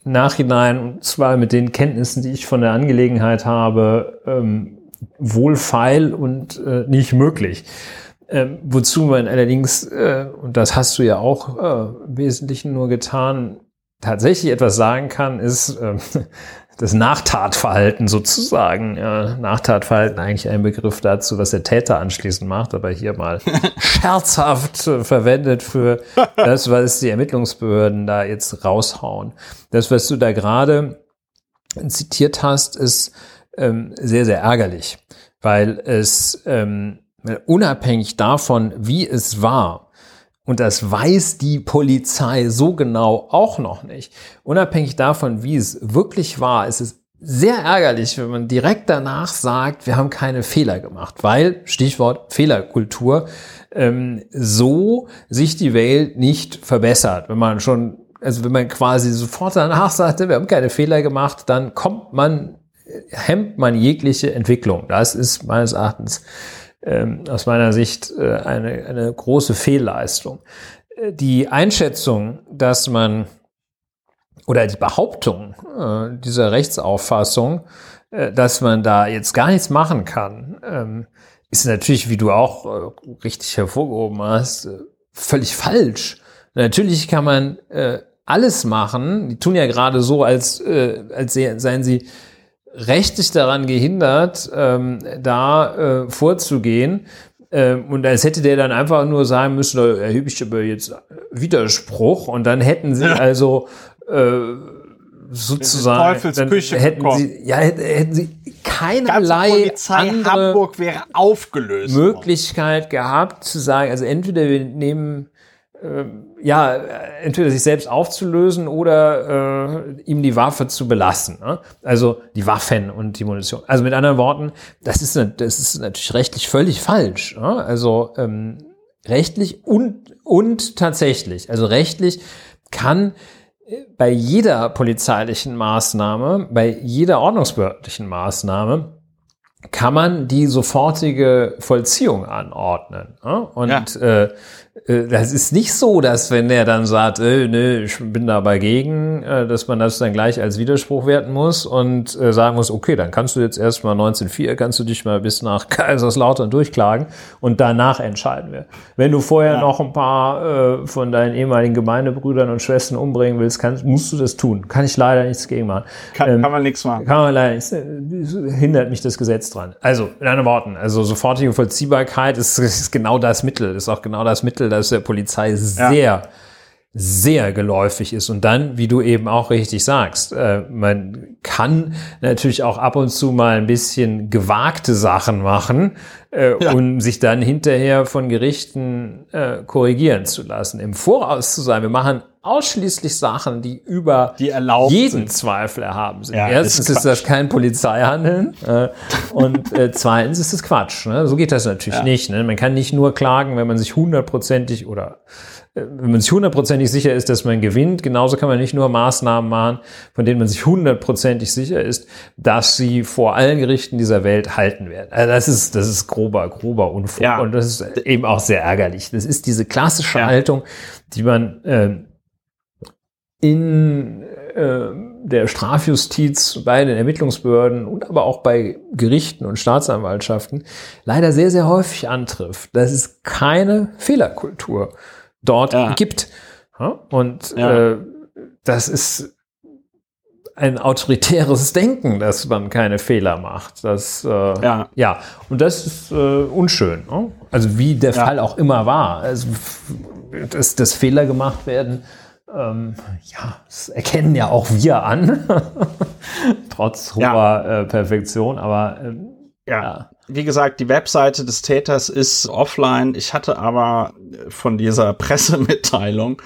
Nachhinein, und zwar mit den Kenntnissen, die ich von der Angelegenheit habe, ähm, wohlfeil und äh, nicht möglich. Ähm, wozu man allerdings, äh, und das hast du ja auch äh, im Wesentlichen nur getan, tatsächlich etwas sagen kann, ist äh, das Nachtatverhalten sozusagen. Ja, Nachtatverhalten eigentlich ein Begriff dazu, was der Täter anschließend macht, aber hier mal scherzhaft äh, verwendet für das, was die Ermittlungsbehörden da jetzt raushauen. Das, was du da gerade zitiert hast, ist ähm, sehr, sehr ärgerlich, weil es ähm, unabhängig davon, wie es war, und das weiß die Polizei so genau auch noch nicht, unabhängig davon, wie es wirklich war, ist es sehr ärgerlich, wenn man direkt danach sagt, wir haben keine Fehler gemacht, weil, Stichwort Fehlerkultur, ähm, so sich die Welt nicht verbessert. Wenn man schon, also wenn man quasi sofort danach sagte, wir haben keine Fehler gemacht, dann kommt man, hemmt man jegliche Entwicklung. Das ist meines Erachtens ähm, aus meiner Sicht äh, eine, eine große Fehlleistung. Äh, die Einschätzung, dass man oder die Behauptung äh, dieser Rechtsauffassung, dass man da jetzt gar nichts machen kann, ähm, ist natürlich, wie du auch richtig hervorgehoben hast, völlig falsch. Natürlich kann man alles machen. Die tun ja gerade so, als, als seien sie rechtlich daran gehindert, ähm, da äh, vorzugehen. Ähm, und als hätte der dann einfach nur sagen müssen, da erhebe ich aber jetzt Widerspruch. Und dann hätten sie also äh, sozusagen dann hätten bekommen. sie ja hätten sie keinerlei andere Hamburg wäre aufgelöst Möglichkeit worden. gehabt zu sagen also entweder wir nehmen äh, ja, entweder sich selbst aufzulösen oder äh, ihm die Waffe zu belassen. Ne? Also die Waffen und die Munition. Also mit anderen Worten, das ist, das ist natürlich rechtlich völlig falsch. Ne? Also ähm, rechtlich und, und tatsächlich. Also rechtlich kann äh, bei jeder polizeilichen Maßnahme, bei jeder ordnungsbehördlichen Maßnahme, kann man die sofortige Vollziehung anordnen. Ne? Und ja. äh, äh, das ist nicht so, dass wenn der dann sagt, äh, nee, ich bin da dagegen, äh, dass man das dann gleich als Widerspruch werten muss und äh, sagen muss, okay, dann kannst du jetzt erstmal 1904, kannst du dich mal bis nach Kaiserslautern durchklagen und danach entscheiden wir. Wenn du vorher ja. noch ein paar äh, von deinen ehemaligen Gemeindebrüdern und Schwestern umbringen willst, kannst, musst du das tun. Kann ich leider nichts gegen machen. Kann, ähm, kann man nichts machen. Kann man leider nichts, äh, hindert mich das Gesetz dran. Also, in anderen Worten, also sofortige Vollziehbarkeit ist, ist genau das Mittel, ist auch genau das Mittel, das der Polizei sehr, ja. sehr geläufig ist. Und dann, wie du eben auch richtig sagst, äh, man kann natürlich auch ab und zu mal ein bisschen gewagte Sachen machen, äh, ja. um sich dann hinterher von Gerichten äh, korrigieren zu lassen. Im Voraus zu sein, wir machen ausschließlich Sachen, die über die jeden sind. Zweifel erhaben sind. Ja, Erstens ist, ist, das kein Polizeihandeln äh, und äh, zweitens ist es Quatsch. Ne? So geht das natürlich ja. nicht. Ne? Man kann nicht nur klagen, wenn man sich hundertprozentig oder äh, wenn man sich hundertprozentig sicher ist, dass man gewinnt. Genauso kann man nicht nur Maßnahmen machen, von denen man sich hundertprozentig sicher ist, dass sie vor allen Gerichten dieser Welt halten werden. Also das ist, das ist grober, grober Unfug. Ja. Und das ist eben auch sehr ärgerlich. Das ist diese klassische. Haltung, die man äh, in äh, der Strafjustiz, bei den Ermittlungsbehörden und aber auch bei Gerichten und Staatsanwaltschaften leider sehr, sehr häufig antrifft, dass es keine Fehlerkultur dort ja. gibt. Und ja. äh, das ist ein autoritäres Denken, dass man keine Fehler macht. Das, äh, ja. ja, und das ist äh, unschön. Ne? Also wie der ja. Fall auch immer war. Also, dass, dass Fehler gemacht werden, ähm, ja, das erkennen ja auch wir an, trotz hoher ja. äh, Perfektion, aber ähm, ja. ja. Wie gesagt, die Webseite des Täters ist offline. Ich hatte aber von dieser Pressemitteilung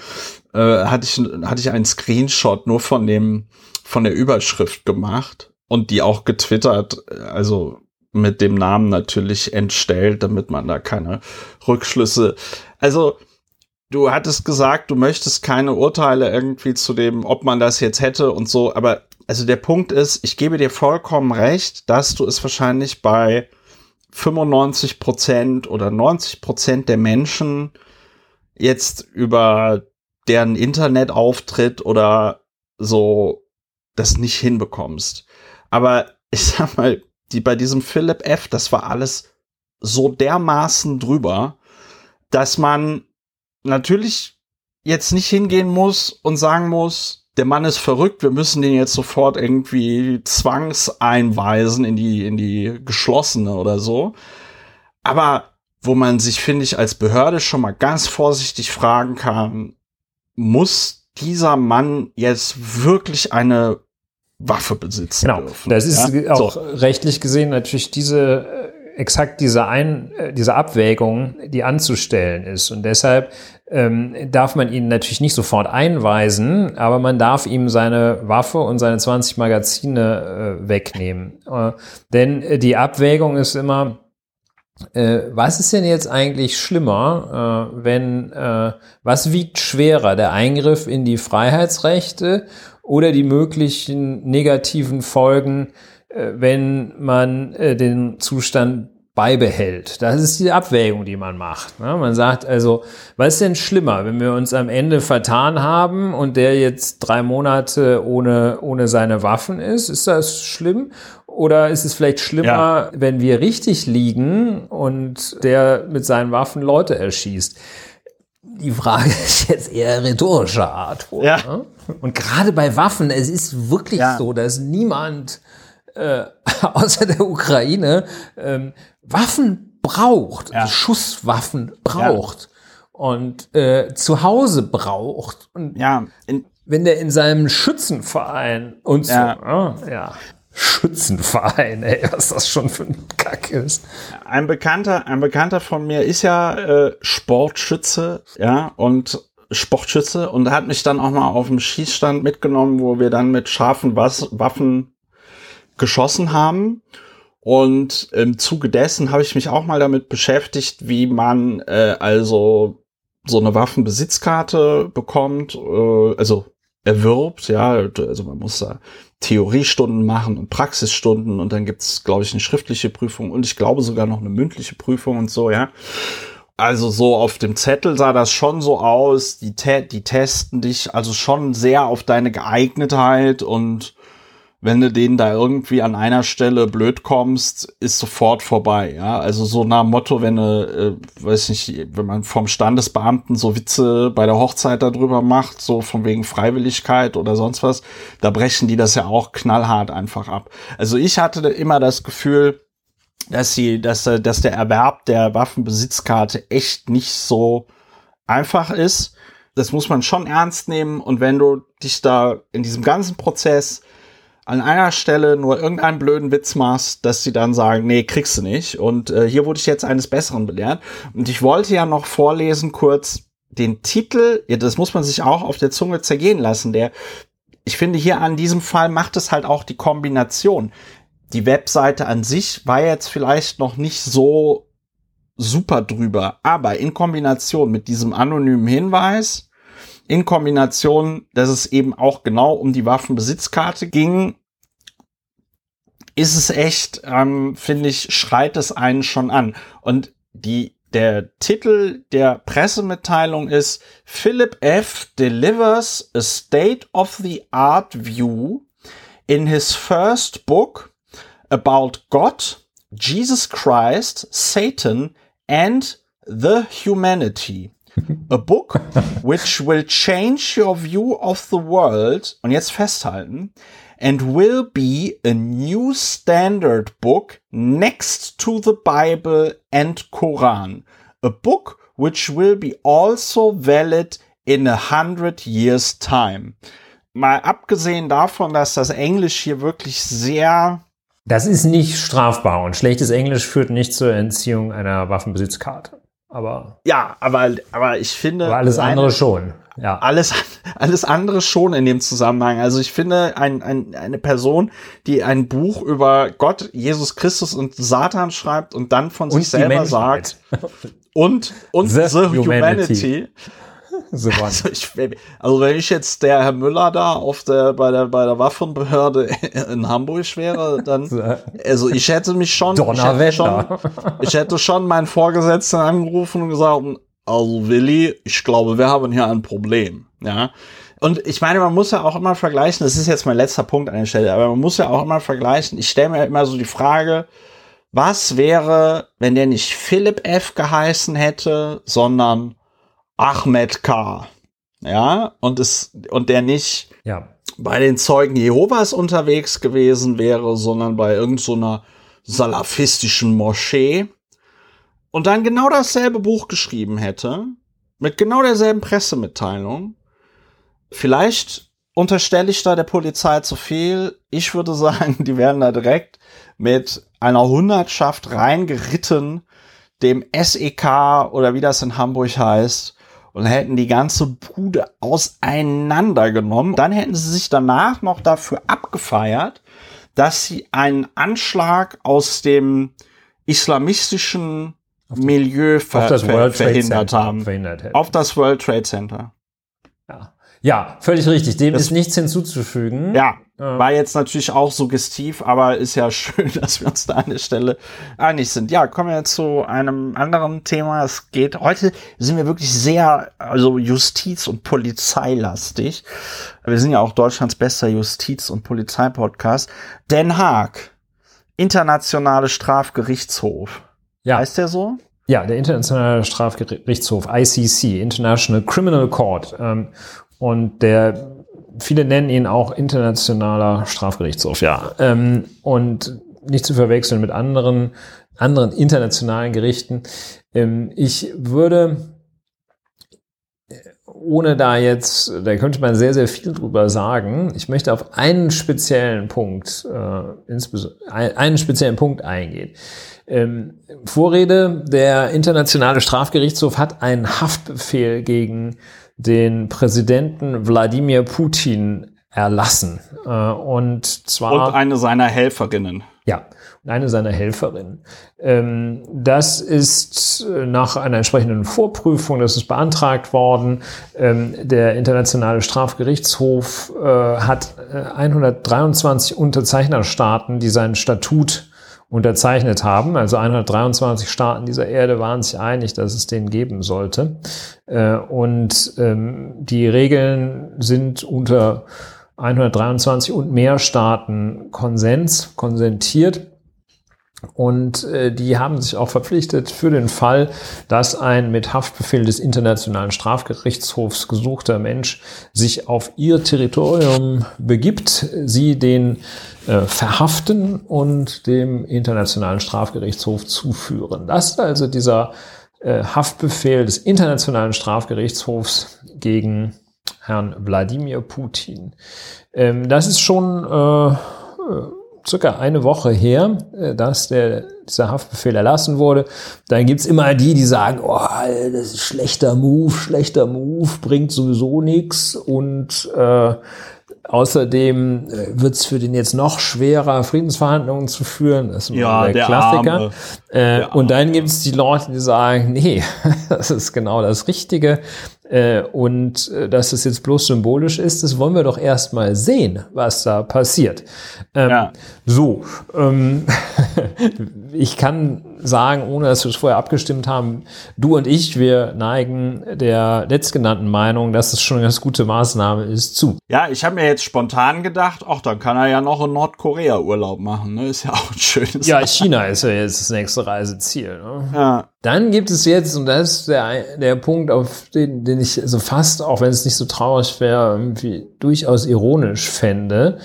äh, hatte ich hatte ich einen Screenshot nur von dem von der Überschrift gemacht und die auch getwittert, also mit dem Namen natürlich entstellt, damit man da keine Rückschlüsse. Also du hattest gesagt, du möchtest keine Urteile irgendwie zu dem, ob man das jetzt hätte und so, aber also der Punkt ist, ich gebe dir vollkommen recht, dass du es wahrscheinlich bei 95 Prozent oder 90 Prozent der Menschen jetzt über deren Internetauftritt oder so das nicht hinbekommst. Aber ich sag mal, die bei diesem Philipp F., das war alles so dermaßen drüber, dass man natürlich jetzt nicht hingehen muss und sagen muss, der Mann ist verrückt, wir müssen den jetzt sofort irgendwie zwangseinweisen in die, in die geschlossene oder so. Aber wo man sich, finde ich, als Behörde schon mal ganz vorsichtig fragen kann, muss dieser Mann jetzt wirklich eine Waffe besitzen genau. dürfen? Das ist ja? auch so. rechtlich gesehen natürlich diese äh, exakt diese, Ein, äh, diese Abwägung, die anzustellen ist. Und deshalb ähm, darf man ihn natürlich nicht sofort einweisen, aber man darf ihm seine Waffe und seine 20 Magazine äh, wegnehmen. Äh, denn die Abwägung ist immer, äh, was ist denn jetzt eigentlich schlimmer, äh, wenn, äh, was wiegt schwerer, der Eingriff in die Freiheitsrechte oder die möglichen negativen Folgen äh, wenn man äh, den Zustand beibehält. Das ist die Abwägung, die man macht. Ne? Man sagt also, was ist denn schlimmer, wenn wir uns am Ende vertan haben und der jetzt drei Monate ohne, ohne seine Waffen ist? Ist das schlimm? Oder ist es vielleicht schlimmer, ja. wenn wir richtig liegen und der mit seinen Waffen Leute erschießt? Die Frage ist jetzt eher rhetorischer Art. ja. Ne? Und gerade bei Waffen, es ist wirklich ja. so, dass niemand äh, außer der Ukraine ähm, Waffen braucht, ja. also Schusswaffen braucht ja. und äh, zu Hause braucht. Und ja, wenn der in seinem Schützenverein und so, ja. ja. Schützenverein, ey, was das schon für ein Kack ist. Ein Bekannter, ein Bekannter von mir ist ja äh, Sportschütze, ja, und Sportschütze und hat mich dann auch mal auf dem Schießstand mitgenommen, wo wir dann mit scharfen Was Waffen geschossen haben. Und im Zuge dessen habe ich mich auch mal damit beschäftigt, wie man äh, also so eine Waffenbesitzkarte bekommt, äh, also erwirbt, ja, also man muss da Theoriestunden machen und Praxisstunden und dann gibt's, glaube ich, eine schriftliche Prüfung und ich glaube sogar noch eine mündliche Prüfung und so, ja. Also so auf dem Zettel sah das schon so aus. Die, te die testen dich also schon sehr auf deine Geeignetheit und wenn du denen da irgendwie an einer Stelle blöd kommst, ist sofort vorbei. Ja, also so nach Motto, wenn du, äh, weiß nicht, wenn man vom Standesbeamten so Witze bei der Hochzeit darüber macht, so von wegen Freiwilligkeit oder sonst was, da brechen die das ja auch knallhart einfach ab. Also ich hatte immer das Gefühl, dass sie, dass, dass der Erwerb der Waffenbesitzkarte echt nicht so einfach ist. Das muss man schon ernst nehmen. Und wenn du dich da in diesem ganzen Prozess an einer Stelle nur irgendeinen blöden Witz machst, dass sie dann sagen, nee, kriegst du nicht. Und äh, hier wurde ich jetzt eines Besseren belehrt. Und ich wollte ja noch vorlesen kurz den Titel, ja, das muss man sich auch auf der Zunge zergehen lassen. Der, ich finde hier an diesem Fall macht es halt auch die Kombination. Die Webseite an sich war jetzt vielleicht noch nicht so super drüber, aber in Kombination mit diesem anonymen Hinweis, in Kombination, dass es eben auch genau um die Waffenbesitzkarte ging, ist es echt, ähm, finde ich, schreit es einen schon an. Und die, der Titel der Pressemitteilung ist Philip F. delivers a state of the art view in his first book about God, Jesus Christ, Satan and the humanity. A book which will change your view of the world, und jetzt festhalten, and will be a new standard book next to the Bible and Quran. A book which will be also valid in a hundred years time. Mal abgesehen davon, dass das Englisch hier wirklich sehr das ist nicht strafbar und schlechtes Englisch führt nicht zur Entziehung einer Waffenbesitzkarte. Aber ja, aber aber ich finde aber alles andere schon. Ja. Alles alles andere schon in dem Zusammenhang. Also ich finde ein, ein, eine Person, die ein Buch über Gott, Jesus Christus und Satan schreibt und dann von und sich selber sagt und und the, the humanity. humanity also, ich, also wenn ich jetzt der Herr Müller da auf der bei der bei der Waffenbehörde in Hamburg wäre, dann also ich hätte mich schon ich hätte schon, ich hätte schon meinen Vorgesetzten angerufen und gesagt, also Willi, ich glaube, wir haben hier ein Problem, ja. Und ich meine, man muss ja auch immer vergleichen, das ist jetzt mein letzter Punkt an der Stelle, aber man muss ja auch immer vergleichen. Ich stelle mir immer so die Frage, was wäre, wenn der nicht Philipp F. geheißen hätte, sondern Ahmed K. Ja, und es, und der nicht ja. bei den Zeugen Jehovas unterwegs gewesen wäre, sondern bei irgendeiner so salafistischen Moschee und dann genau dasselbe Buch geschrieben hätte, mit genau derselben Pressemitteilung. Vielleicht unterstelle ich da der Polizei zu viel. Ich würde sagen, die werden da direkt mit einer Hundertschaft reingeritten, dem SEK oder wie das in Hamburg heißt, und hätten die ganze Bude auseinandergenommen. Dann hätten sie sich danach noch dafür abgefeiert, dass sie einen Anschlag aus dem islamistischen Milieu ver ver verhindert haben. Verhindert auf das World Trade Center. Ja. Völlig richtig. Dem das, ist nichts hinzuzufügen. Ja, war jetzt natürlich auch suggestiv, aber ist ja schön, dass wir uns da an der Stelle einig sind. Ja, kommen wir jetzt zu einem anderen Thema. Es geht, heute sind wir wirklich sehr, also Justiz- und Polizeilastig. Wir sind ja auch Deutschlands bester Justiz- und Polizeipodcast. Den Haag, Internationale Strafgerichtshof. Ja. Heißt der so? Ja, der Internationale Strafgerichtshof, ICC, International Criminal Court. Ähm, und der, viele nennen ihn auch internationaler Strafgerichtshof, ja. Ähm, und nicht zu verwechseln mit anderen, anderen internationalen Gerichten. Ähm, ich würde, ohne da jetzt, da könnte man sehr, sehr viel drüber sagen. Ich möchte auf einen speziellen Punkt, äh, einen speziellen Punkt eingehen. Ähm, Vorrede, der Internationale Strafgerichtshof hat einen Haftbefehl gegen den Präsidenten Wladimir Putin erlassen. Äh, und zwar. Und eine seiner Helferinnen. Ja, eine seiner Helferinnen. Ähm, das ist äh, nach einer entsprechenden Vorprüfung, das ist beantragt worden. Ähm, der Internationale Strafgerichtshof äh, hat 123 Unterzeichnerstaaten, die sein Statut unterzeichnet haben. Also 123 Staaten dieser Erde waren sich einig, dass es den geben sollte. Äh, und ähm, die Regeln sind unter 123 und mehr Staaten Konsens, konsentiert. Und äh, die haben sich auch verpflichtet für den Fall, dass ein mit Haftbefehl des Internationalen Strafgerichtshofs gesuchter Mensch sich auf ihr Territorium begibt, sie den äh, verhaften und dem Internationalen Strafgerichtshof zuführen. Das ist also dieser äh, Haftbefehl des Internationalen Strafgerichtshofs gegen Herrn Wladimir Putin. Ähm, das ist schon äh, circa eine Woche her, dass der, dieser Haftbefehl erlassen wurde. Dann gibt's immer die, die sagen, oh, das ist schlechter Move, schlechter Move, bringt sowieso nichts und äh, Außerdem äh, wird es für den jetzt noch schwerer, Friedensverhandlungen zu führen. Das ist ja, der, der Klassiker. Äh, und dann gibt es die Leute, die sagen, nee, das ist genau das Richtige. Äh, und äh, dass es jetzt bloß symbolisch ist, das wollen wir doch erstmal sehen, was da passiert. Ähm, ja. So, ähm, ich kann sagen, ohne dass wir es vorher abgestimmt haben, du und ich, wir neigen der letztgenannten Meinung, dass es schon eine ganz gute Maßnahme ist, zu. Ja, ich habe mir jetzt spontan gedacht, ach, dann kann er ja noch in Nordkorea Urlaub machen, ne? Ist ja auch ein schönes. Ja, China ist ja jetzt das nächste Reiseziel. Ne? Ja. Dann gibt es jetzt, und das ist der, der Punkt, auf den, den ich so fast, auch wenn es nicht so traurig wäre, irgendwie durchaus ironisch fände.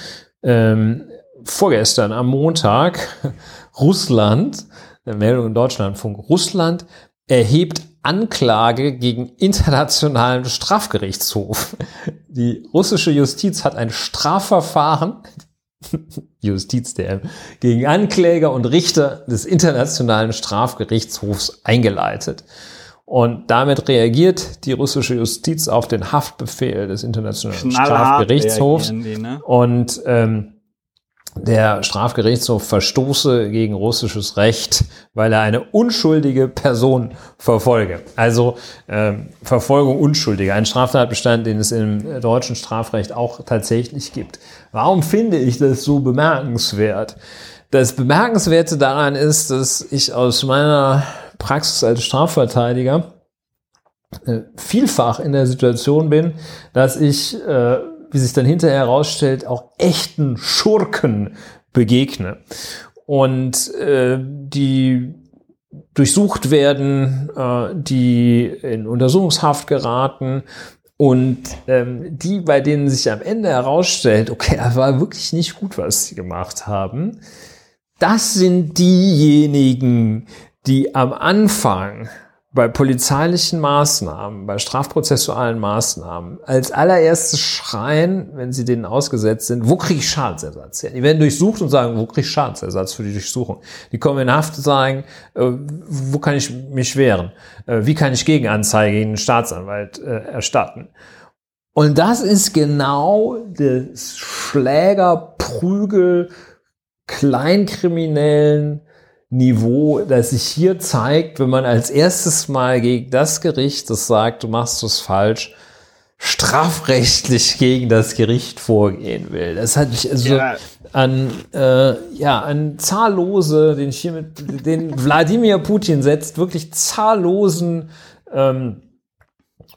Ähm, vorgestern am Montag Russland, Meldung im Deutschlandfunk, Russland erhebt Anklage gegen internationalen Strafgerichtshof. Die russische Justiz hat ein Strafverfahren Justiz der gegen Ankläger und Richter des Internationalen Strafgerichtshofs eingeleitet. Und damit reagiert die russische Justiz auf den Haftbefehl des Internationalen Strafgerichtshofs. Die, ne? Und ähm, der Strafgerichtshof verstoße gegen russisches Recht, weil er eine unschuldige Person verfolge. Also ähm, Verfolgung Unschuldiger, ein Straftatbestand, den es im deutschen Strafrecht auch tatsächlich gibt. Warum finde ich das so bemerkenswert? Das Bemerkenswerte daran ist, dass ich aus meiner Praxis als Strafverteidiger äh, vielfach in der Situation bin, dass ich äh, wie sich dann hinterher herausstellt, auch echten Schurken begegne. Und äh, die durchsucht werden, äh, die in Untersuchungshaft geraten und ähm, die, bei denen sich am Ende herausstellt, okay, das war wirklich nicht gut, was sie gemacht haben, das sind diejenigen, die am Anfang bei polizeilichen Maßnahmen, bei strafprozessualen Maßnahmen als allererstes schreien, wenn sie denen ausgesetzt sind, wo kriege ich Schadensersatz her? Die werden durchsucht und sagen, wo kriege ich Schadensersatz für die Durchsuchung? Die kommen in Haft und sagen, äh, wo kann ich mich wehren? Äh, wie kann ich Gegenanzeige gegen den Staatsanwalt äh, erstatten? Und das ist genau das Schläger, Prügel, Kleinkriminellen, Niveau, das sich hier zeigt, wenn man als erstes mal gegen das Gericht, das sagt, du machst es falsch, strafrechtlich gegen das Gericht vorgehen will. Das hat mich also ja. an äh, ja an zahllose, den ich hier mit den Wladimir Putin setzt, wirklich zahllosen ähm,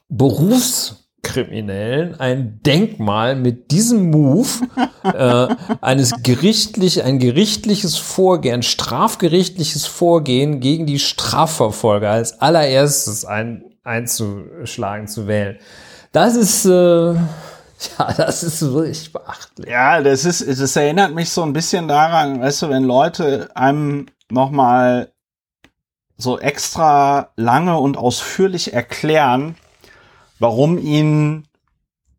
Berufs Kriminellen ein Denkmal mit diesem Move äh, eines gerichtlich, ein gerichtliches Vorgehen, strafgerichtliches Vorgehen gegen die Strafverfolger als allererstes ein, einzuschlagen, zu wählen. Das ist, äh, ja, das ist wirklich beachtlich. Ja, das ist, das erinnert mich so ein bisschen daran, weißt du, wenn Leute einem nochmal so extra lange und ausführlich erklären, warum ihnen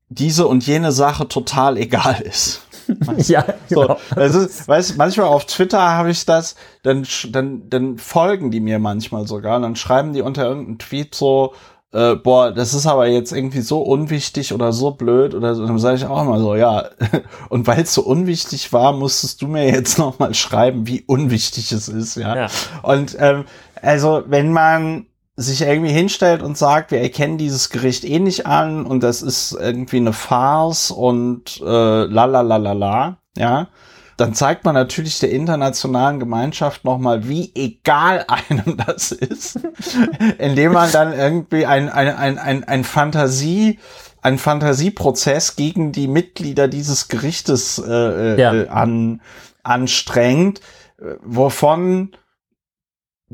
diese und jene Sache total egal ist. ja, genau. So, das ist, weißt, manchmal auf Twitter habe ich das, dann, dann, dann folgen die mir manchmal sogar, dann schreiben die unter irgendeinem Tweet so, äh, boah, das ist aber jetzt irgendwie so unwichtig oder so blöd oder so, dann sage ich auch immer so, ja, und weil es so unwichtig war, musstest du mir jetzt noch mal schreiben, wie unwichtig es ist, ja. ja. Und ähm, also, wenn man sich irgendwie hinstellt und sagt, wir erkennen dieses Gericht eh nicht an und das ist irgendwie eine Farce und äh, la la la la la, ja, dann zeigt man natürlich der internationalen Gemeinschaft nochmal, wie egal einem das ist, indem man dann irgendwie ein, ein, ein, ein, ein Fantasie, ein Fantasieprozess gegen die Mitglieder dieses Gerichtes äh, ja. äh, an, anstrengt, wovon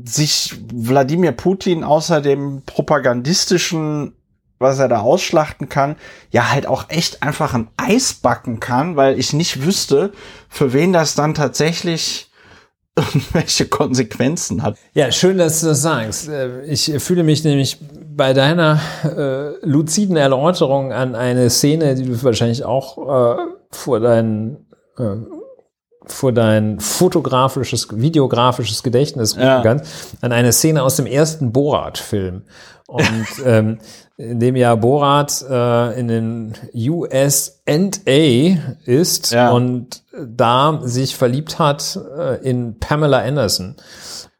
sich Wladimir Putin außer dem propagandistischen was er da ausschlachten kann, ja halt auch echt einfach ein Eis backen kann, weil ich nicht wüsste, für wen das dann tatsächlich irgendwelche Konsequenzen hat. Ja, schön, dass du das sagst. Äh, ich fühle mich nämlich bei deiner äh, luziden Erläuterung an eine Szene, die du wahrscheinlich auch äh, vor deinen äh, vor dein fotografisches, videografisches Gedächtnis ja. kannst, an eine Szene aus dem ersten Borat-Film. Und ähm, in dem ja Borat äh, in den USA ist ja. und da sich verliebt hat äh, in Pamela Anderson.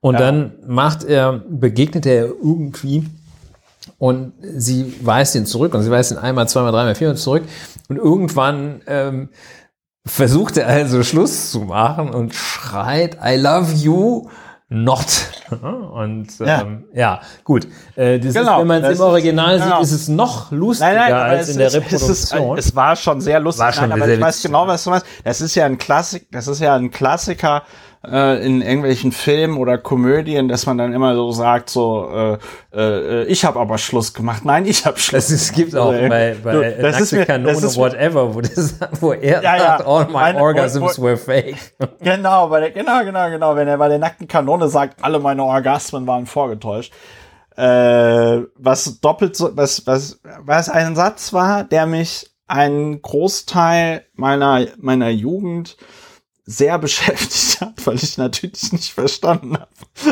Und ja. dann macht er, begegnet er irgendwie und sie weist ihn zurück und sie weist ihn einmal, zweimal, dreimal, viermal zurück und irgendwann ähm, versucht er also Schluss zu machen und schreit I love you not. Und ja, ähm, ja gut. Äh, das genau, ist, wenn man es im Original ist, sieht, genau. ist es noch lustiger nein, nein, als in der Reproduktion. Es, ist, es, war schon sehr lustig. War schon nein, aber ich weiß genau, was du meinst. Das ist ja ein Klassik, das ist ja ein Klassiker äh, in irgendwelchen Filmen oder Komödien, dass man dann immer so sagt, so äh, äh, ich habe aber Schluss gemacht. Nein, ich habe Schluss. Es gibt auch bei, bei du, das ist mir, Kanone das ist whatever, wo, das, wo er ja, sagt, all my meine, orgasms wo, wo, were fake. Genau, bei der, genau, genau, genau. Wenn er bei der nackten Kanone sagt, alle meine Orgasmen waren vorgetäuscht. Äh, was doppelt so, was, was, was ein Satz war, der mich einen Großteil meiner, meiner Jugend sehr beschäftigt hat, weil ich natürlich nicht verstanden habe,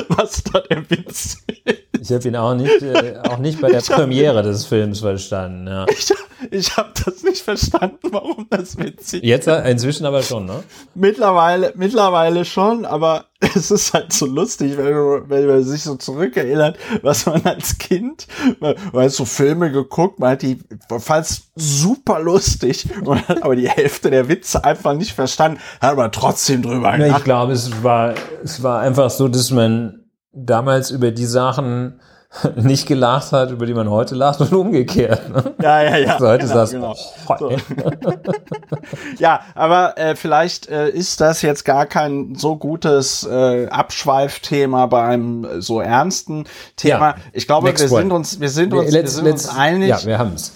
was da der Witz ist. Ich habe ihn auch nicht, äh, auch nicht bei der Premiere des Films verstanden. Ja. Ich, ich habe das nicht verstanden, warum das witzig ist. Jetzt inzwischen aber schon, ne? Mittlerweile, mittlerweile schon, aber es ist halt so lustig, wenn, man, wenn man sich so zurückerinnert, was man als Kind, man, man hat so Filme geguckt, man hat die, fand super lustig, man hat aber die Hälfte der Witze einfach nicht verstanden, hat aber trotzdem drüber ja, Ich glaube, es war, es war einfach so, dass man damals über die Sachen nicht gelacht hat, über die man heute lacht und umgekehrt. Ne? Ja, ja, ja. Also heute genau, das, genau. So. ja, aber äh, vielleicht äh, ist das jetzt gar kein so gutes äh, Abschweifthema bei einem äh, so ernsten Thema. Ja, ich glaube, wir sind uns, wir sind uns, wir sind uns einig. Ja, wir haben's.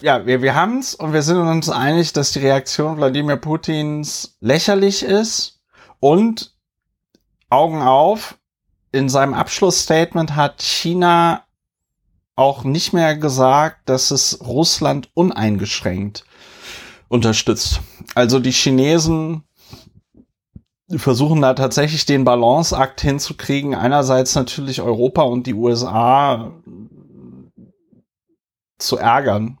Ja, wir, wir haben's und wir sind uns einig, dass die Reaktion Wladimir Putins lächerlich ist und Augen auf, in seinem Abschlussstatement hat China auch nicht mehr gesagt, dass es Russland uneingeschränkt unterstützt. Also die Chinesen versuchen da tatsächlich den Balanceakt hinzukriegen. Einerseits natürlich Europa und die USA zu ärgern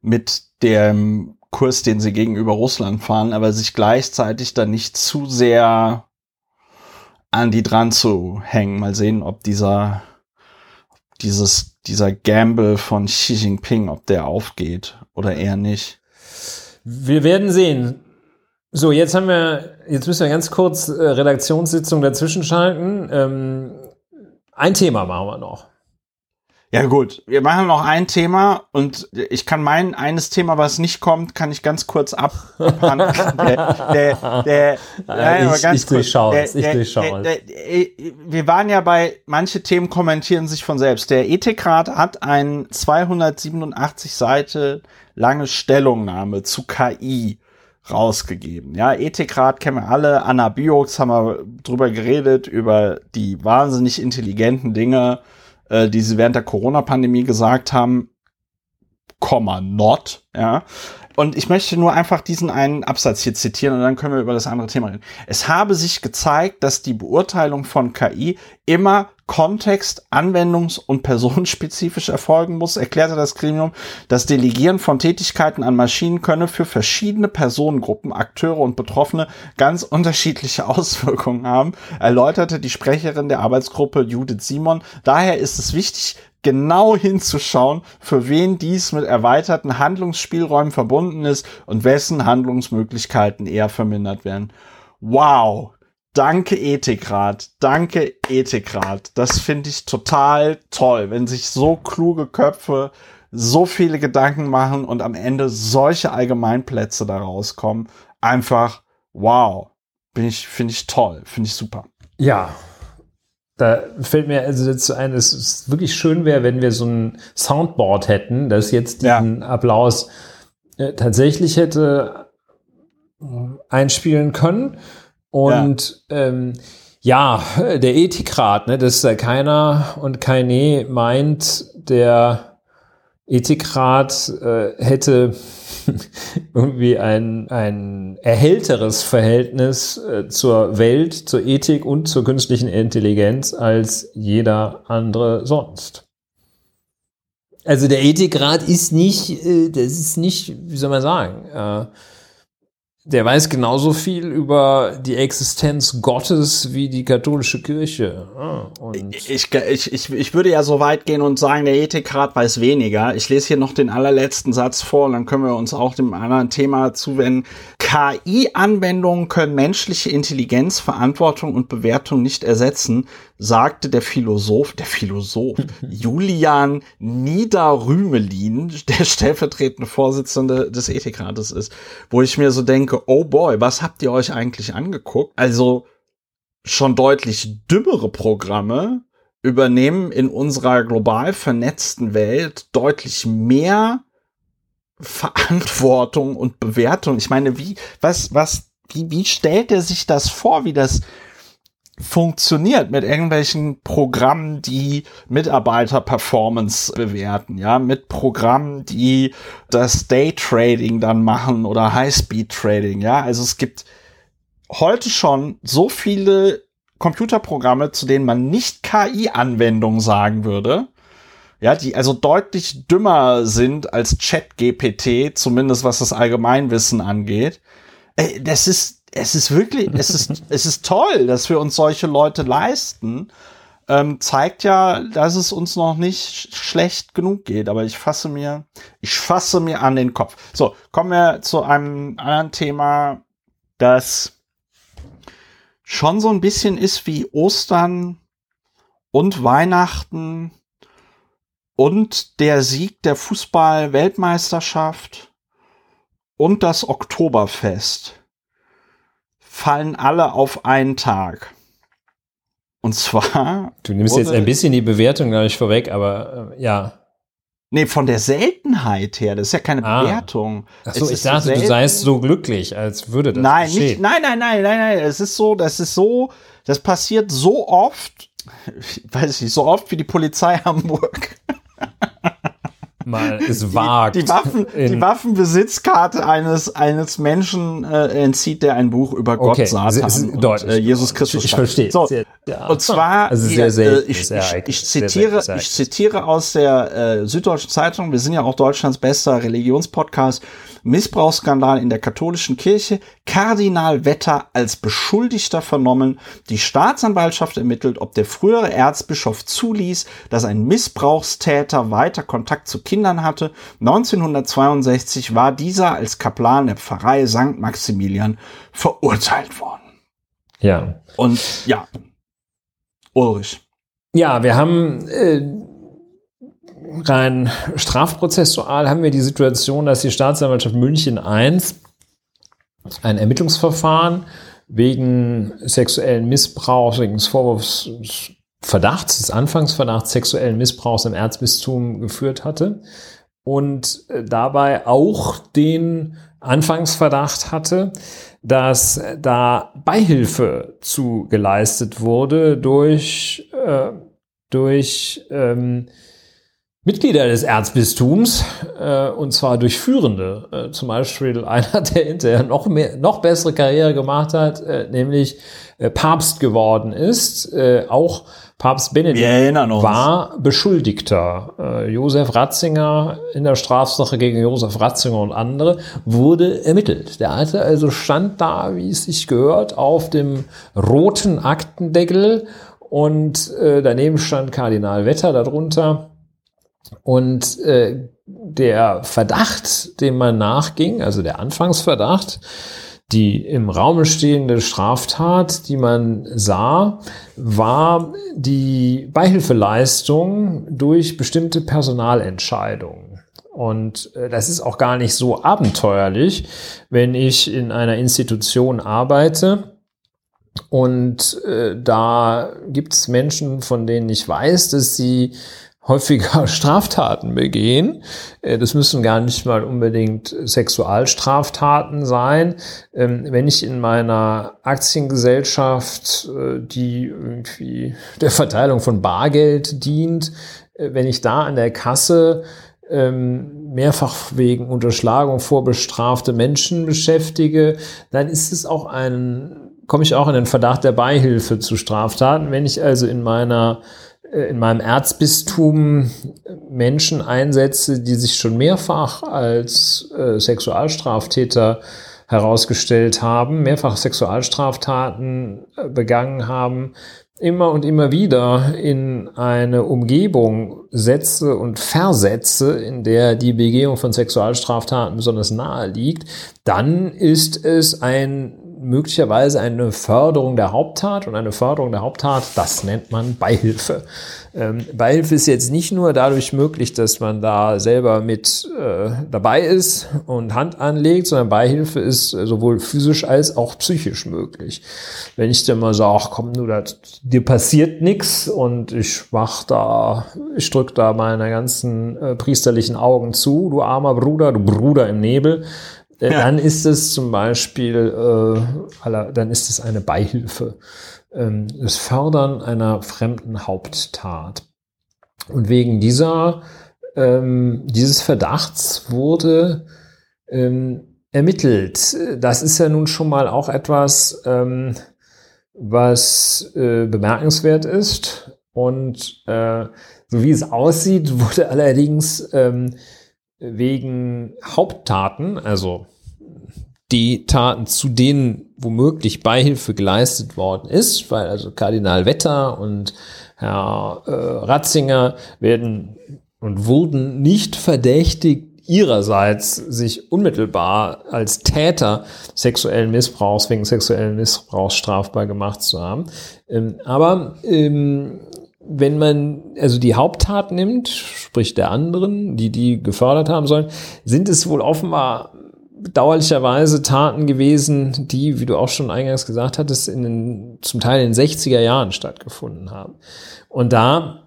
mit dem Kurs, den sie gegenüber Russland fahren, aber sich gleichzeitig dann nicht zu sehr an die dran zu hängen. Mal sehen, ob dieser, dieses, dieser Gamble von Xi Jinping, ob der aufgeht oder eher nicht. Wir werden sehen. So, jetzt haben wir, jetzt müssen wir ganz kurz äh, Redaktionssitzung dazwischen schalten. Ähm, ein Thema machen wir noch. Ja gut, wir machen noch ein Thema und ich kann mein eines Thema, was nicht kommt, kann ich ganz kurz abhandeln. der, der, der, nein, ich, ganz ich durchschaue es, ich durchschaue es. Wir waren ja bei, manche Themen kommentieren sich von selbst. Der Ethikrat hat ein 287 Seite lange Stellungnahme zu KI rausgegeben. Ja, Ethikrat kennen wir alle, Anna Biox haben wir drüber geredet, über die wahnsinnig intelligenten Dinge, äh, die sie während der Corona-Pandemie gesagt haben, Komma, not, ja. Und ich möchte nur einfach diesen einen Absatz hier zitieren und dann können wir über das andere Thema reden. Es habe sich gezeigt, dass die Beurteilung von KI immer kontext-, anwendungs- und personenspezifisch erfolgen muss, erklärte das Gremium. Das Delegieren von Tätigkeiten an Maschinen könne für verschiedene Personengruppen, Akteure und Betroffene ganz unterschiedliche Auswirkungen haben, erläuterte die Sprecherin der Arbeitsgruppe Judith Simon. Daher ist es wichtig, genau hinzuschauen, für wen dies mit erweiterten Handlungsspielraum Handlungsspielräumen verbunden ist und wessen Handlungsmöglichkeiten eher vermindert werden. Wow. Danke Ethikrat, danke Ethikrat. Das finde ich total toll, wenn sich so kluge Köpfe so viele Gedanken machen und am Ende solche Allgemeinplätze da rauskommen. Einfach wow. Ich, finde ich toll, finde ich super. Ja, da fällt mir also dazu ein, dass es wirklich schön wäre, wenn wir so ein Soundboard hätten, das jetzt diesen ja. Applaus äh, tatsächlich hätte äh, einspielen können. Und ja, ähm, ja der Ethikrat, ne, dass da keiner und keine meint, der Ethikrat äh, hätte irgendwie ein, ein erhellteres Verhältnis äh, zur Welt, zur Ethik und zur künstlichen Intelligenz als jeder andere sonst. Also der Ethikrat ist nicht, äh, das ist nicht, wie soll man sagen, äh, der weiß genauso viel über die Existenz Gottes wie die katholische Kirche. Ah, ich, ich, ich, ich würde ja so weit gehen und sagen, der Ethikrat weiß weniger. Ich lese hier noch den allerletzten Satz vor und dann können wir uns auch dem anderen Thema zuwenden. KI-Anwendungen können menschliche Intelligenz, Verantwortung und Bewertung nicht ersetzen, sagte der Philosoph, der Philosoph, Julian Niederrümelin, der stellvertretende Vorsitzende des Ethikrates ist, wo ich mir so denke, oh boy, was habt ihr euch eigentlich angeguckt? Also schon deutlich dümmere Programme übernehmen in unserer global vernetzten Welt deutlich mehr Verantwortung und Bewertung. Ich meine, wie, was, was, wie, wie stellt er sich das vor, wie das funktioniert mit irgendwelchen Programmen, die Mitarbeiter-Performance bewerten, ja, mit Programmen, die das Day-Trading dann machen oder High-Speed-Trading, ja. Also es gibt heute schon so viele Computerprogramme, zu denen man nicht KI-Anwendung sagen würde, ja, die also deutlich dümmer sind als Chat-GPT, zumindest was das Allgemeinwissen angeht. Äh, das ist, es ist wirklich, es ist, es ist toll, dass wir uns solche Leute leisten. Ähm, zeigt ja, dass es uns noch nicht schlecht genug geht. Aber ich fasse mir, ich fasse mir an den Kopf. So, kommen wir zu einem anderen Thema, das schon so ein bisschen ist wie Ostern und Weihnachten und der Sieg der Fußball-Weltmeisterschaft und das Oktoberfest fallen alle auf einen Tag. Und zwar. Du nimmst jetzt ein bisschen die Bewertung, glaube ich, vorweg, aber äh, ja. Nee, von der Seltenheit her, das ist ja keine ah. Bewertung. Achso, ich dachte, so du seist so glücklich, als würde das nein, nicht, nein, nein, nein, nein, nein, es ist so, das ist so, das passiert so oft, weiß ich nicht, so oft wie die Polizei Hamburg mal es wagt. Die, die, Waffen, die Waffenbesitzkarte eines, eines Menschen äh, entzieht, der ein Buch über Gott, okay. Satan und äh, Jesus Christus Ich verstehe. So, ja. Und zwar, also sehr, sehr, äh, ich, ich, ich, zitiere, sehr, ich zitiere aus der äh, Süddeutschen Zeitung, wir sind ja auch Deutschlands bester Religionspodcast, Missbrauchsskandal in der katholischen Kirche, Kardinal Wetter als Beschuldigter vernommen, die Staatsanwaltschaft ermittelt, ob der frühere Erzbischof zuließ, dass ein Missbrauchstäter weiter Kontakt zu Kindern hatte. 1962 war dieser als Kaplan der Pfarrei St. Maximilian verurteilt worden. Ja. Und ja, Ulrich. Ja, wir haben äh, rein strafprozessual haben wir die Situation, dass die Staatsanwaltschaft München I ein Ermittlungsverfahren wegen sexuellen Missbrauchs, wegen des Vorwurfsverdachts, des Anfangsverdachts sexuellen Missbrauchs im Erzbistum geführt hatte und äh, dabei auch den Anfangsverdacht hatte, dass da Beihilfe zu geleistet wurde durch, äh, durch ähm, Mitglieder des Erzbistums, äh, und zwar durch Führende. Äh, zum Beispiel einer, der hinterher noch mehr, noch bessere Karriere gemacht hat, äh, nämlich äh, Papst geworden ist. Äh, auch Papst Benedikt war Beschuldigter. Äh, Josef Ratzinger in der Strafsache gegen Josef Ratzinger und andere wurde ermittelt. Der hatte also stand da, wie es sich gehört, auf dem roten Aktendeckel und äh, daneben stand Kardinal Wetter darunter und äh, der Verdacht, dem man nachging, also der Anfangsverdacht, die im Raume stehende Straftat, die man sah, war die Beihilfeleistung durch bestimmte Personalentscheidungen. Und äh, das ist auch gar nicht so abenteuerlich, wenn ich in einer Institution arbeite. Und äh, da gibt es Menschen, von denen ich weiß, dass sie häufiger Straftaten begehen. Äh, das müssen gar nicht mal unbedingt Sexualstraftaten sein. Ähm, wenn ich in meiner Aktiengesellschaft, äh, die irgendwie der Verteilung von Bargeld dient, äh, wenn ich da an der Kasse ähm, mehrfach wegen Unterschlagung vorbestrafte Menschen beschäftige, dann ist es auch ein, komme ich auch in den Verdacht der Beihilfe zu Straftaten. Wenn ich also in meiner in meinem Erzbistum Menschen einsetze, die sich schon mehrfach als äh, Sexualstraftäter herausgestellt haben, mehrfach Sexualstraftaten äh, begangen haben, immer und immer wieder in eine Umgebung setze und versetze, in der die Begehung von Sexualstraftaten besonders nahe liegt, dann ist es ein möglicherweise eine Förderung der Haupttat und eine Förderung der Haupttat, das nennt man Beihilfe. Ähm, Beihilfe ist jetzt nicht nur dadurch möglich, dass man da selber mit äh, dabei ist und Hand anlegt, sondern Beihilfe ist sowohl physisch als auch psychisch möglich. Wenn ich dann mal sage, ach komm, nur das, dir passiert nichts und ich mach da, ich drück da meine ganzen äh, priesterlichen Augen zu, du armer Bruder, du Bruder im Nebel, ja. dann ist es zum Beispiel, äh, dann ist es eine Beihilfe. Ähm, das Fördern einer fremden Haupttat. Und wegen dieser, ähm, dieses Verdachts wurde ähm, ermittelt. Das ist ja nun schon mal auch etwas, ähm, was äh, bemerkenswert ist. Und äh, so wie es aussieht, wurde allerdings ähm, wegen Haupttaten, also die Taten, zu denen womöglich Beihilfe geleistet worden ist, weil also Kardinal Wetter und Herr äh, Ratzinger werden und wurden nicht verdächtigt, ihrerseits sich unmittelbar als Täter sexuellen Missbrauchs wegen sexuellen Missbrauchs strafbar gemacht zu haben. Ähm, aber ähm, wenn man also die Haupttat nimmt, sprich der anderen, die die gefördert haben sollen, sind es wohl offenbar bedauerlicherweise Taten gewesen, die, wie du auch schon eingangs gesagt hattest, in den, zum Teil in den 60er Jahren stattgefunden haben. Und da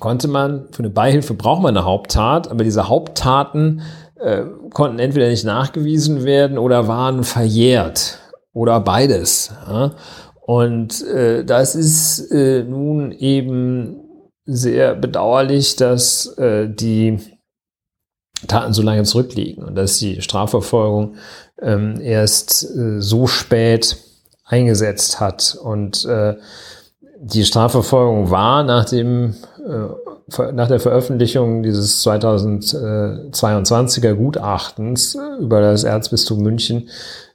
konnte man, für eine Beihilfe braucht man eine Haupttat, aber diese Haupttaten äh, konnten entweder nicht nachgewiesen werden oder waren verjährt oder beides. Ja? Und äh, das ist äh, nun eben sehr bedauerlich, dass äh, die Taten so lange zurückliegen und dass die Strafverfolgung ähm, erst äh, so spät eingesetzt hat. Und äh, die Strafverfolgung war nach dem äh, nach der Veröffentlichung dieses 2022er Gutachtens über das Erzbistum München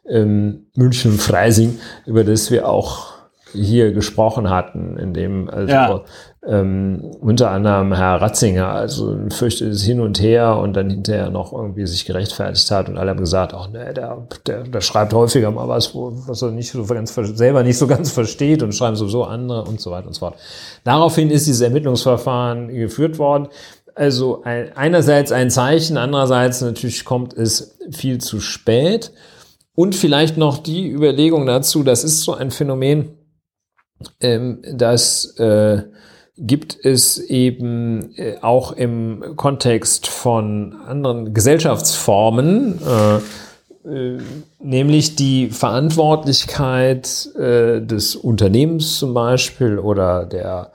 ähm, München-Freising, über das wir auch hier gesprochen hatten, in dem also ja. ähm, unter anderem Herr Ratzinger also ein fürchtetes Hin und Her und dann hinterher noch irgendwie sich gerechtfertigt hat und alle haben gesagt, ach ne, der, der, der schreibt häufiger mal was, wo, was er nicht so ganz selber nicht so ganz versteht und schreiben sowieso andere und so weiter und so fort. Daraufhin ist dieses Ermittlungsverfahren geführt worden. Also ein, einerseits ein Zeichen, andererseits natürlich kommt es viel zu spät. Und vielleicht noch die Überlegung dazu, das ist so ein Phänomen, ähm, das äh, gibt es eben äh, auch im Kontext von anderen Gesellschaftsformen, äh, äh, nämlich die Verantwortlichkeit äh, des Unternehmens zum Beispiel oder der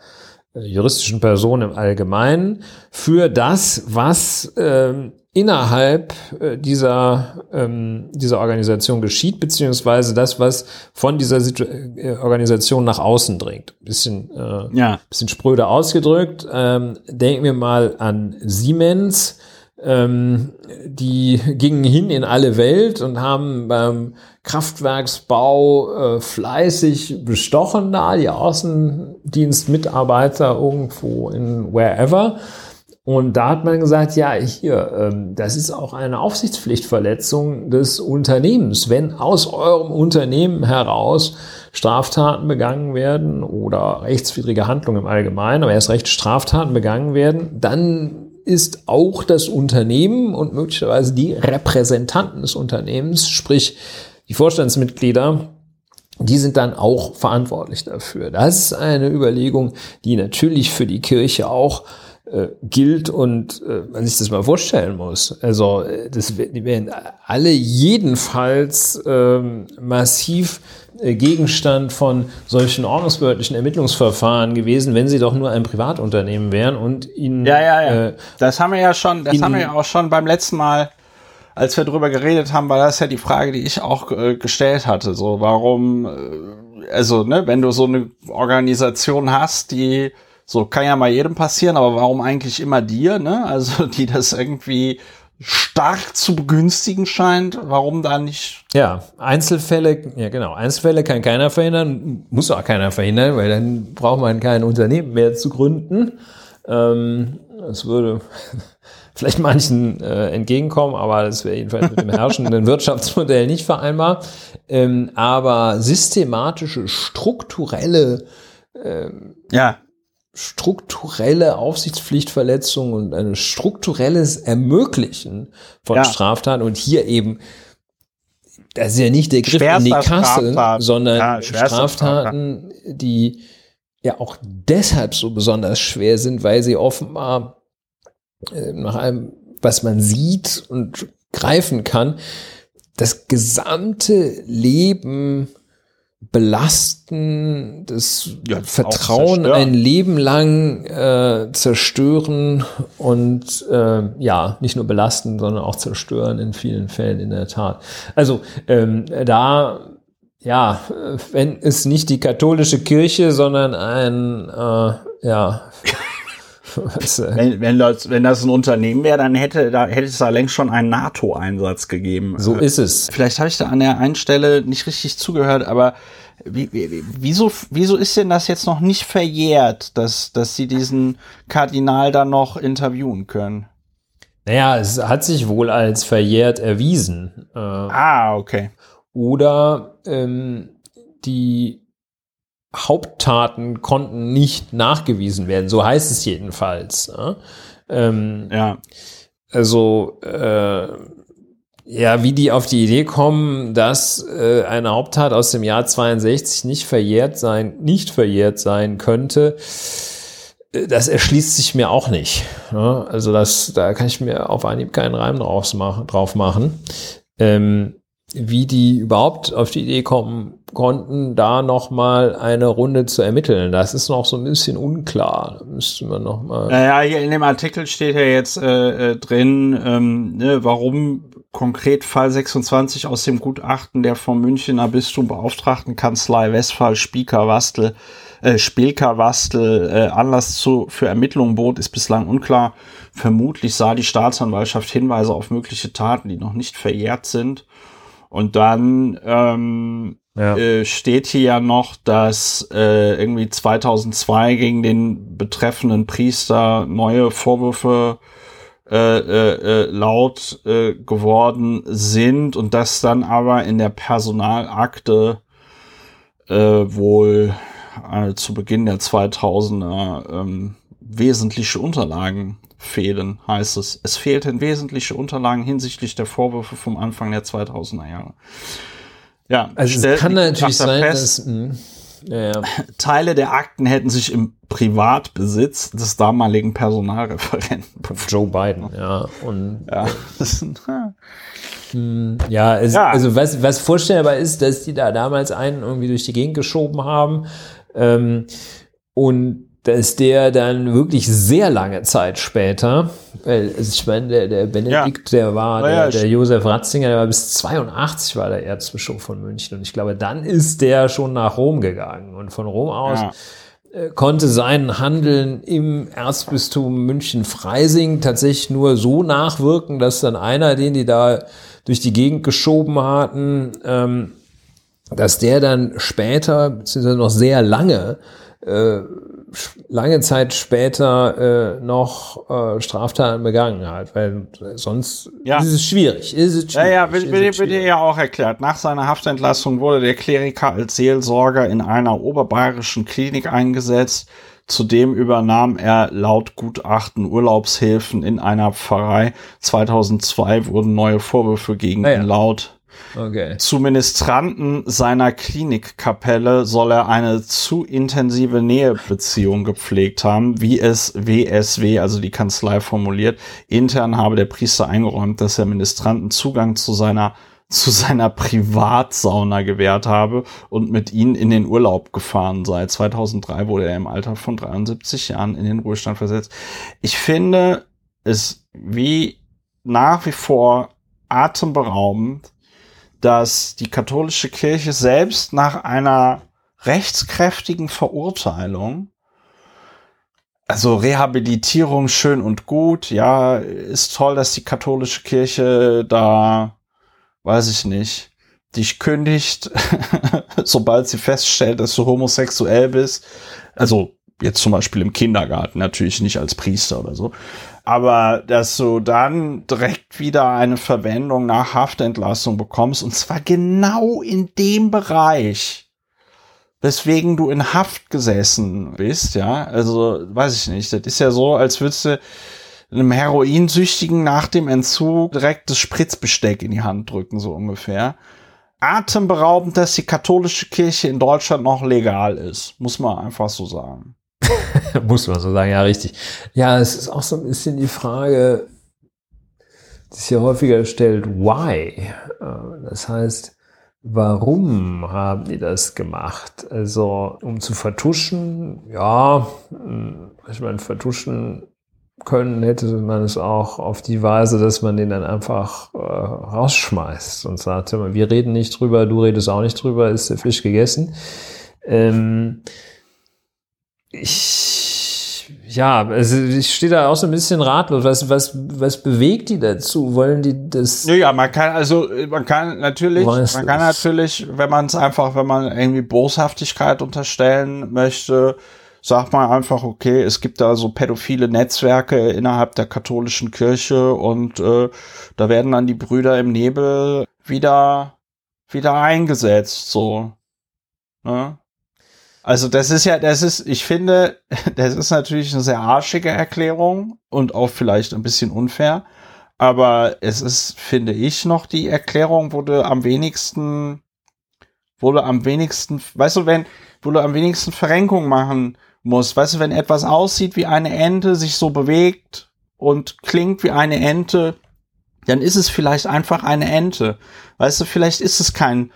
äh, juristischen Person im Allgemeinen für das, was ähm, innerhalb äh, dieser, ähm, dieser Organisation geschieht, beziehungsweise das, was von dieser Situ äh, Organisation nach außen dringt. Bisschen, äh, ja. bisschen spröde ausgedrückt. Ähm, denken wir mal an Siemens. Ähm, die gingen hin in alle Welt und haben beim Kraftwerksbau äh, fleißig bestochen da, die Außendienstmitarbeiter irgendwo in wherever Und da hat man gesagt, ja, hier, ähm, das ist auch eine Aufsichtspflichtverletzung des Unternehmens. Wenn aus eurem Unternehmen heraus Straftaten begangen werden oder rechtswidrige Handlungen im Allgemeinen, aber erst recht Straftaten begangen werden, dann ist auch das Unternehmen und möglicherweise die Repräsentanten des Unternehmens, sprich die Vorstandsmitglieder, die sind dann auch verantwortlich dafür. Das ist eine Überlegung, die natürlich für die Kirche auch äh, gilt und äh, man sich das mal vorstellen muss. Also äh, das, die werden alle jedenfalls ähm, massiv äh, Gegenstand von solchen ordnungsbehördlichen Ermittlungsverfahren gewesen, wenn sie doch nur ein Privatunternehmen wären und ihnen. Ja, ja, ja. Äh, das haben wir ja schon, das haben wir ja auch schon beim letzten Mal, als wir drüber geredet haben, war das ja die Frage, die ich auch äh, gestellt hatte. So, warum, äh, also, ne, wenn du so eine Organisation hast, die so kann ja mal jedem passieren, aber warum eigentlich immer dir, ne? Also, die das irgendwie stark zu begünstigen scheint, warum da nicht? Ja, Einzelfälle, ja genau, Einzelfälle kann keiner verhindern, muss auch keiner verhindern, weil dann braucht man kein Unternehmen mehr zu gründen. Ähm, das würde vielleicht manchen äh, entgegenkommen, aber das wäre jedenfalls mit dem herrschenden Wirtschaftsmodell nicht vereinbar. Ähm, aber systematische, strukturelle ähm, ja strukturelle Aufsichtspflichtverletzung und ein strukturelles Ermöglichen von ja. Straftaten und hier eben das ist ja nicht der Griff in die Kasse, Straftat. sondern ja, Straftaten, die ja auch deshalb so besonders schwer sind, weil sie offenbar äh, nach allem, was man sieht und greifen kann, das gesamte Leben belasten, das ja, Vertrauen ein Leben lang äh, zerstören und äh, ja, nicht nur belasten, sondern auch zerstören in vielen Fällen in der Tat. Also ähm, da ja, wenn es nicht die katholische Kirche, sondern ein äh, ja wenn, wenn, das, wenn das ein Unternehmen wäre, dann hätte, da, hätte es da längst schon einen NATO-Einsatz gegeben. So ist es. Vielleicht habe ich da an der einen Stelle nicht richtig zugehört, aber wie, wie, wieso, wieso ist denn das jetzt noch nicht verjährt, dass, dass sie diesen Kardinal dann noch interviewen können? Naja, es hat sich wohl als verjährt erwiesen. Äh, ah, okay. Oder ähm, die Haupttaten konnten nicht nachgewiesen werden. So heißt es jedenfalls. Ne? Ähm, ja. Also äh, ja, wie die auf die Idee kommen, dass äh, eine Haupttat aus dem Jahr 62 nicht verjährt sein, nicht verjährt sein könnte, äh, das erschließt sich mir auch nicht. Ne? Also das, da kann ich mir auf Anhieb keinen Reim drauf machen. Drauf machen. Ähm, wie die überhaupt auf die Idee kommen konnten, da noch mal eine Runde zu ermitteln. Das ist noch so ein bisschen unklar. Da müsste man noch mal. Naja, hier in dem Artikel steht ja jetzt äh, äh, drin, ähm, ne, warum konkret Fall 26 aus dem Gutachten der vom Münchner Bistum beauftragten Kanzlei Westphal Spieker Wastel äh, Spielker Wastel äh, Anlass zu, für Ermittlungen bot, ist bislang unklar. Vermutlich sah die Staatsanwaltschaft Hinweise auf mögliche Taten, die noch nicht verjährt sind. Und dann ähm, ja. äh, steht hier ja noch, dass äh, irgendwie 2002 gegen den betreffenden Priester neue Vorwürfe äh, äh, äh, laut äh, geworden sind und dass dann aber in der Personalakte äh, wohl äh, zu Beginn der 2000er ähm, wesentliche Unterlagen fehlen, heißt es. Es fehlten wesentliche Unterlagen hinsichtlich der Vorwürfe vom Anfang der 2000er Jahre. Ja, also es kann natürlich sein, fest, dass mh, ja, ja. Teile der Akten hätten sich im Privatbesitz des damaligen Personalreferenten Joe Biden, ja. Und ja, hm, ja, es, ja, also was, was vorstellbar ist, dass die da damals einen irgendwie durch die Gegend geschoben haben ähm, und dass der dann wirklich sehr lange Zeit später, weil also ich meine, der, der Benedikt, ja. der war, der, ja, der Josef Ratzinger, der war bis 82 war der Erzbischof von München und ich glaube, dann ist der schon nach Rom gegangen und von Rom aus ja. Äh, konnte sein Handeln im Erzbistum München-Freising tatsächlich nur so nachwirken, dass dann einer, den die da durch die Gegend geschoben hatten, ähm, dass der dann später, beziehungsweise noch sehr lange, äh, lange Zeit später äh, noch äh, Straftaten begangen hat, weil sonst Ja. ist es schwierig. Ist es schwierig Ja, ja, wird, wird, wird ja auch erklärt. Nach seiner Haftentlassung wurde der Kleriker als Seelsorger in einer oberbayerischen Klinik eingesetzt. Zudem übernahm er laut Gutachten Urlaubshilfen in einer Pfarrei. 2002 wurden neue Vorwürfe gegen Ah ja. ihn laut. Okay. Zu Ministranten seiner Klinikkapelle soll er eine zu intensive Nähebeziehung gepflegt haben, wie es WSW, also die Kanzlei formuliert. Intern habe der Priester eingeräumt, dass er Ministranten Zugang zu seiner zu seiner Privatsauna gewährt habe und mit ihnen in den Urlaub gefahren sei. 2003 wurde er im Alter von 73 Jahren in den Ruhestand versetzt. Ich finde es wie nach wie vor atemberaubend, dass die katholische Kirche selbst nach einer rechtskräftigen Verurteilung, also Rehabilitierung schön und gut, ja, ist toll, dass die katholische Kirche da, weiß ich nicht, dich kündigt, sobald sie feststellt, dass du homosexuell bist. Also jetzt zum Beispiel im Kindergarten, natürlich nicht als Priester oder so. Aber dass du dann direkt wieder eine Verwendung nach Haftentlassung bekommst, und zwar genau in dem Bereich, weswegen du in Haft gesessen bist, ja. Also, weiß ich nicht. Das ist ja so, als würdest du einem Heroinsüchtigen nach dem Entzug direkt das Spritzbesteck in die Hand drücken, so ungefähr. Atemberaubend, dass die katholische Kirche in Deutschland noch legal ist, muss man einfach so sagen. Muss man so sagen, ja, richtig. Ja, es ist auch so ein bisschen die Frage, die sich ja häufiger stellt, why? Äh, Das heißt, warum haben die das gemacht? Also, um zu vertuschen, ja, mh, ich meine, vertuschen können hätte man es auch auf die Weise, dass man den dann einfach äh, rausschmeißt und sagt, wir reden nicht drüber, du redest auch nicht drüber, ist der Fisch gegessen. Ähm, ich, ja, also ich stehe da auch so ein bisschen ratlos. Was, was, was bewegt die dazu? Wollen die das? Ja, man kann, also, man kann natürlich, Weiß man kann es. natürlich, wenn man es einfach, wenn man irgendwie Boshaftigkeit unterstellen möchte, sagt man einfach, okay, es gibt da so pädophile Netzwerke innerhalb der katholischen Kirche und äh, da werden dann die Brüder im Nebel wieder, wieder eingesetzt, so. Ne? Also das ist ja, das ist, ich finde, das ist natürlich eine sehr arschige Erklärung und auch vielleicht ein bisschen unfair. Aber es ist, finde ich, noch die Erklärung, wo du am wenigsten, wo du am wenigsten, weißt du, wenn, wo du am wenigsten Verrenkung machen musst. Weißt du, wenn etwas aussieht wie eine Ente, sich so bewegt und klingt wie eine Ente, dann ist es vielleicht einfach eine Ente. Weißt du, vielleicht ist es kein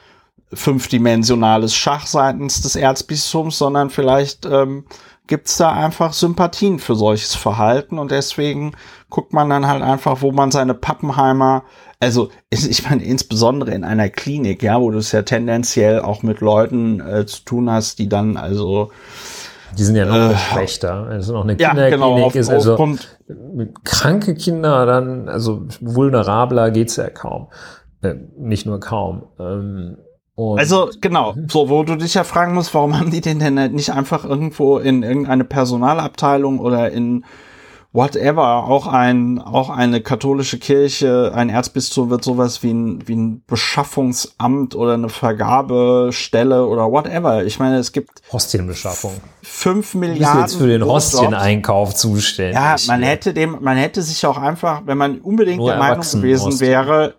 fünfdimensionales Schach seitens des Erzbistums, sondern vielleicht ähm, gibt's da einfach Sympathien für solches Verhalten und deswegen guckt man dann halt einfach, wo man seine Pappenheimer, also ich meine insbesondere in einer Klinik, ja, wo du es ja tendenziell auch mit Leuten äh, zu tun hast, die dann also Die sind ja noch Äh, schlechter. Also noch eine ja Kinderklinik genau auf, ist also aufgrund kranke Kinder dann, also vulnerabler geht's ja kaum. Äh, nicht nur kaum. Ähm, und Also genau, so wo du dich ja fragen musst, warum haben die den denn nicht einfach irgendwo in irgendeine Personalabteilung oder in whatever, auch ein auch eine katholische Kirche, ein Erzbistum wird sowas wie ein wie ein Beschaffungsamt oder eine Vergabestelle oder whatever. Ich meine, es gibt Hostienbeschaffung. fünf Milliarden jetzt für den. Hostieneinkauf zuständig. Ja, man hätte dem, man hätte sich auch einfach, wenn man unbedingt Nur der Meinung gewesen wäre,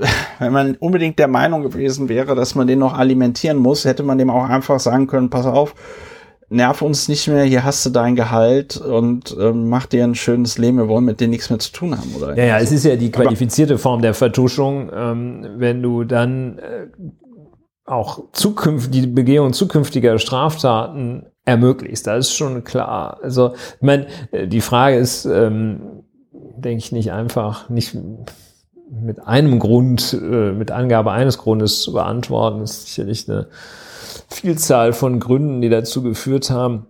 wenn man unbedingt der Meinung gewesen wäre, dass man den noch alimentieren muss, hätte man dem auch einfach sagen können, pass auf, nerv uns nicht mehr, hier hast du dein Gehalt und ähm, mach dir ein schönes Leben, wir wollen mit dir nichts mehr zu tun haben, oder? Ja, ja, es ist ja die qualifizierte Form der Vertuschung, ähm, wenn du dann äh, auch zukünft, die Begehung zukünftiger Straftaten ermöglicht. Das ist schon klar. Also, ich meine, äh, die Frage ist, ähm, denke ich, nicht einfach, nicht mit einem Grund, äh, mit Angabe eines Grundes zu beantworten. Das ist sicherlich eine Vielzahl von Gründen, die dazu geführt haben.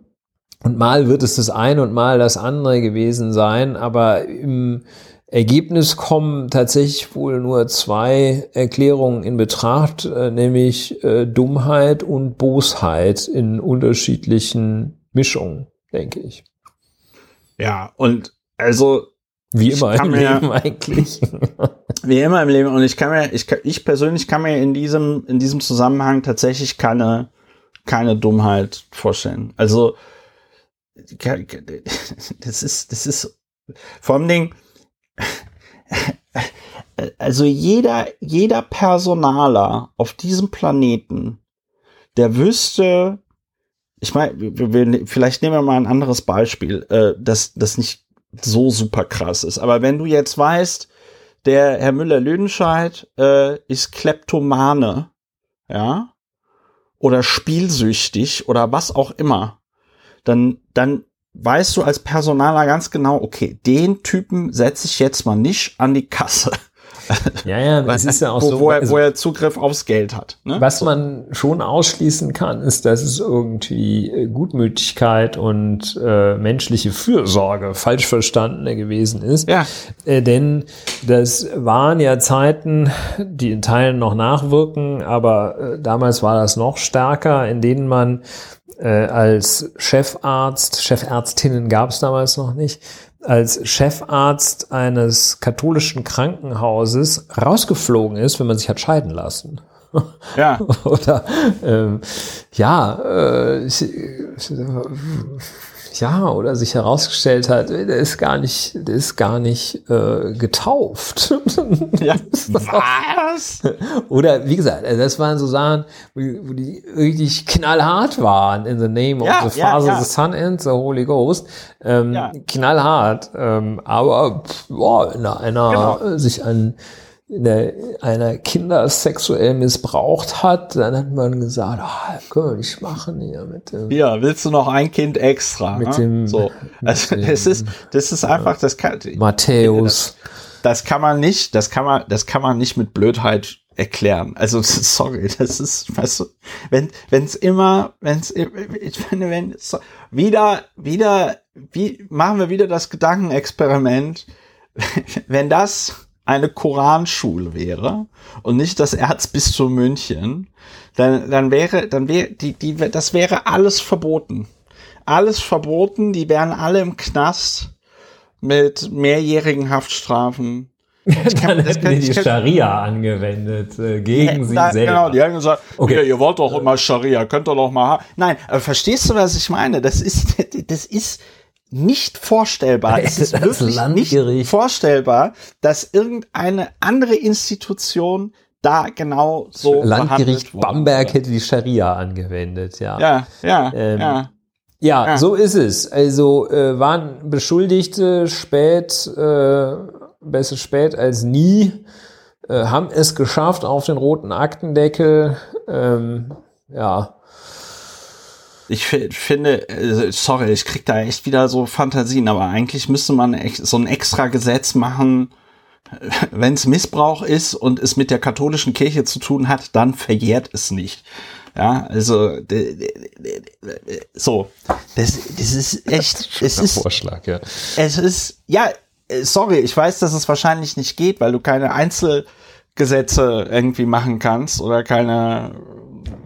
Und mal wird es das eine und mal das andere gewesen sein, aber im Ergebnis kommen tatsächlich wohl nur zwei Erklärungen in Betracht, äh, nämlich äh, Dummheit und Bosheit in unterschiedlichen Mischungen. denke ich. Ja, und also Wie immer im Leben eigentlich. wie immer im Leben und ich kann mir ich ich persönlich kann mir in diesem in diesem Zusammenhang tatsächlich keine keine Dummheit vorstellen. Also das ist das ist vor allem Ding also jeder jeder Personaler auf diesem Planeten der wüsste ich meine vielleicht nehmen wir mal ein anderes Beispiel äh, das das nicht so super krass ist aber wenn du jetzt weißt der Herr Müller-Lüdenscheid äh, ist Kleptomane, ja, oder spielsüchtig oder was auch immer, dann, dann weißt du als Personaler ganz genau, okay, den Typen setze ich jetzt mal nicht an die Kasse, ja, ja, es ist ja auch wo, so. wo, er, also- wo er Zugriff aufs Geld hat. Ne? Was man schon ausschließen kann, ist, dass es irgendwie äh, Gutmütigkeit und äh, menschliche Fürsorge falsch verstandene gewesen ist. Ja. Äh, denn das waren ja Zeiten, die in Teilen noch nachwirken, aber äh, damals war das noch stärker, in denen man äh, als Chefarzt, Chefärztinnen gab es damals noch nicht, als Chefarzt eines katholischen Krankenhauses rausgeflogen ist, wenn man sich hat scheiden lassen. Ja, Oder ähm, ja, äh, ich, ich, ja, oder sich herausgestellt hat, der ist gar nicht, der ist gar nicht äh, getauft. ja. Was? oder wie gesagt, also das waren so Sachen, wo die, wo die richtig knallhart waren in the name Ja, of the ja, Father, ja. the Son and the Holy Ghost. Ähm. Knallhart, ähm, aber pff, boah, in einer, Genau. äh, sich an einer Kinder sexuell missbraucht hat, dann hat man gesagt, ah, können wir nicht machen hier mit dem. Ja, willst du noch ein Kind extra? Mit ne? dem- so. Also, mit das ist, das ist einfach, das kann, Matthäus. das kann man nicht, das kann man, das kann man nicht mit Blödheit erklären. Also sorry, das ist, weißt du, wenn wenn's immer, wenn's ich finde, wenn so, wieder wieder wie machen wir wieder das Gedankenexperiment, wenn das eine Koranschule wäre und nicht das Erzbistum München, dann dann wäre dann wäre die die das wäre alles verboten. Alles verboten, die wären alle im Knast mit mehrjährigen Haftstrafen. Dann hätten kann- die ich die kann- Scharia angewendet äh, gegen sie Da- selber. Genau, die haben gesagt, Okay. ja, ihr wollt doch immer Scharia, könnt ihr doch mal haben. Nein, aber verstehst du, was ich meine? Das ist, das ist nicht vorstellbar. Es ist Das wirklich Landgericht. nicht vorstellbar, dass irgendeine andere Institution da genau so Landgericht. Bamberg hätte die Scharia angewendet, ja. Ja, ja, Ähm, ja. Ja, Ja. so ist es. Also äh, waren Beschuldigte spät, äh, besser spät als nie, äh, haben es geschafft auf den roten Aktendeckel. Ähm, ja, Ich fi- finde, äh, sorry, ich krieg da echt wieder so Fantasien, aber eigentlich müsste man echt so ein extra Gesetz machen, wenn es Missbrauch ist und es mit der katholischen Kirche zu tun hat, dann verjährt es nicht. Ja, also so, das, das ist echt, es ist, Vorschlag, ja. es ist, ja, äh, sorry, ich weiß, dass es wahrscheinlich nicht geht, weil du keine Einzelgesetze irgendwie machen kannst oder keine,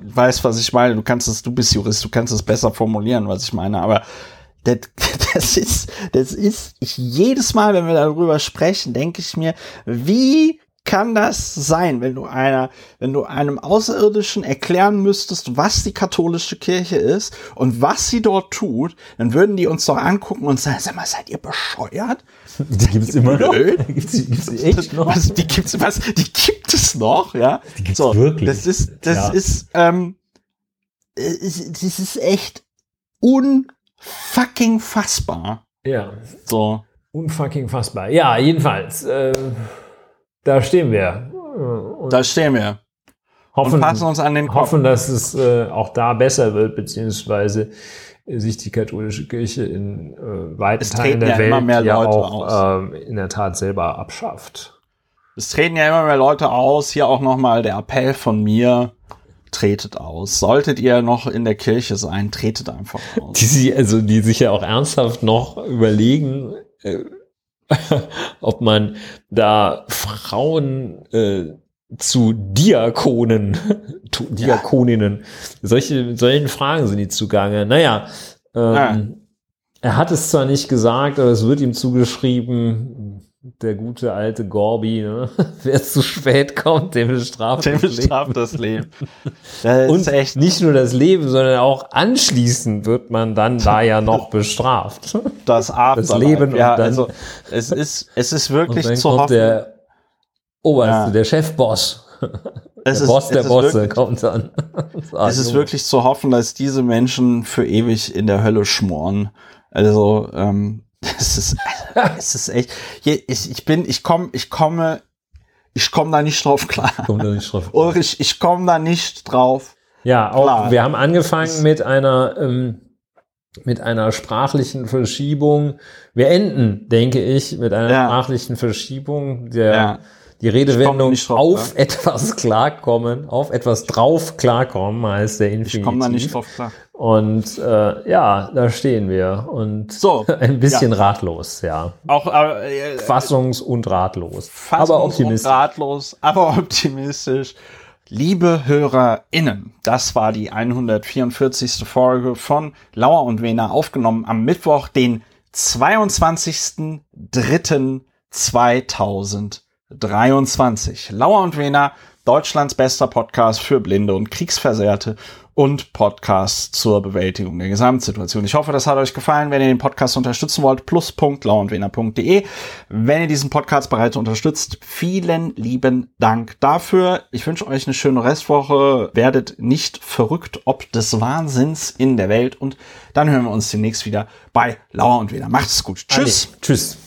weiß, was ich meine. Du kannst es, du bist Jurist, du kannst es besser formulieren, was ich meine, aber das, das ist, das ist, ich, jedes Mal, wenn wir darüber sprechen, denke ich mir, wie kann das sein, wenn du einer, wenn du einem Außerirdischen erklären müsstest, was die katholische Kirche ist und was sie dort tut, dann würden die uns doch angucken und sagen, sag mal, seid ihr bescheuert? Die gibt es immer noch. Blöd? Gibt's die, gibt's die echt noch? Was, die gibt's, was, die gibt es noch, ja? Die gibt's wirklich? Das ist, das Ja. ist, ähm, äh, es- das ist echt unfucking fassbar. Ja, So. unfucking fassbar. Ja, jedenfalls, äh, da stehen wir. Äh, Und Da stehen wir. hoffen, Und passen uns an den Kopf. hoffen, dass es äh, auch da besser wird, beziehungsweise äh, sich die katholische Kirche in äh, weiten Es Teilen der ja Welt immer mehr ja Leute auch ähm, in der Tat selber abschafft. Es treten ja immer mehr Leute aus. Hier auch nochmal der Appell von mir. Tretet aus. Solltet ihr noch in der Kirche sein, tretet einfach aus. Die also die sich ja auch ernsthaft noch überlegen, äh, ob man da Frauen äh, zu Diakonen, Diakoninnen, solche, solchen Fragen sind die zugange. Naja, ähm, Ja. Er hat es zwar nicht gesagt, aber es wird ihm zugeschrieben, der gute alte Gorbi, ne? wer zu spät kommt, dem bestraft Dem das Leben. bestraft das Leben. Das Und echt, nicht nur das Leben, sondern auch anschließend wird man dann da ja noch bestraft. das Abend. Leben und ja, dann- also es ist, es ist Und wirklich dann zu kommt hoffen. der Oberste, Ja. der Chefboss. es der ist, Boss der Bosse wirklich, kommt dann. Ah, Es ist wirklich zu hoffen, dass diese Menschen für ewig in der Hölle schmoren. Also, ähm, es ist, es ist echt, ich, ich bin, ich komme, ich komme, ich komme da nicht drauf klar. Kommt da nicht drauf. Ulrich, ich komme da nicht drauf. Ja, auch Klar. wir haben angefangen mit einer ähm, mit einer sprachlichen Verschiebung. Wir enden, denke ich, mit einer Ja. sprachlichen Verschiebung der Ja. die Redewendung drauf auf etwas klarkommen, auf etwas drauf klarkommen heißt der Infinitiv. Ich komme da nicht drauf klar. Und äh, ja, da stehen wir und So, ein bisschen ratlos, ja. Auch äh, Fassungs- und ratlos. fassungs- aber und optimistisch. ratlos, aber optimistisch. Liebe HörerInnen, das war die 144. Folge von Lauer und Wena, aufgenommen am Mittwoch, den 22.03.2023. Lauer und Wena, Deutschlands bester Podcast für Blinde und Kriegsversehrte und Podcast zur Bewältigung der Gesamtsituation. Ich hoffe, das hat euch gefallen. Wenn ihr den Podcast unterstützen wollt, plus.lauerndwener.de. Wenn ihr diesen Podcast bereits unterstützt, vielen lieben Dank dafür. Ich wünsche euch eine schöne Restwoche. Werdet nicht verrückt ob des Wahnsinns in der Welt und dann hören wir uns demnächst wieder bei Lauer und Wener. Macht es gut. Tschüss. Tschüss.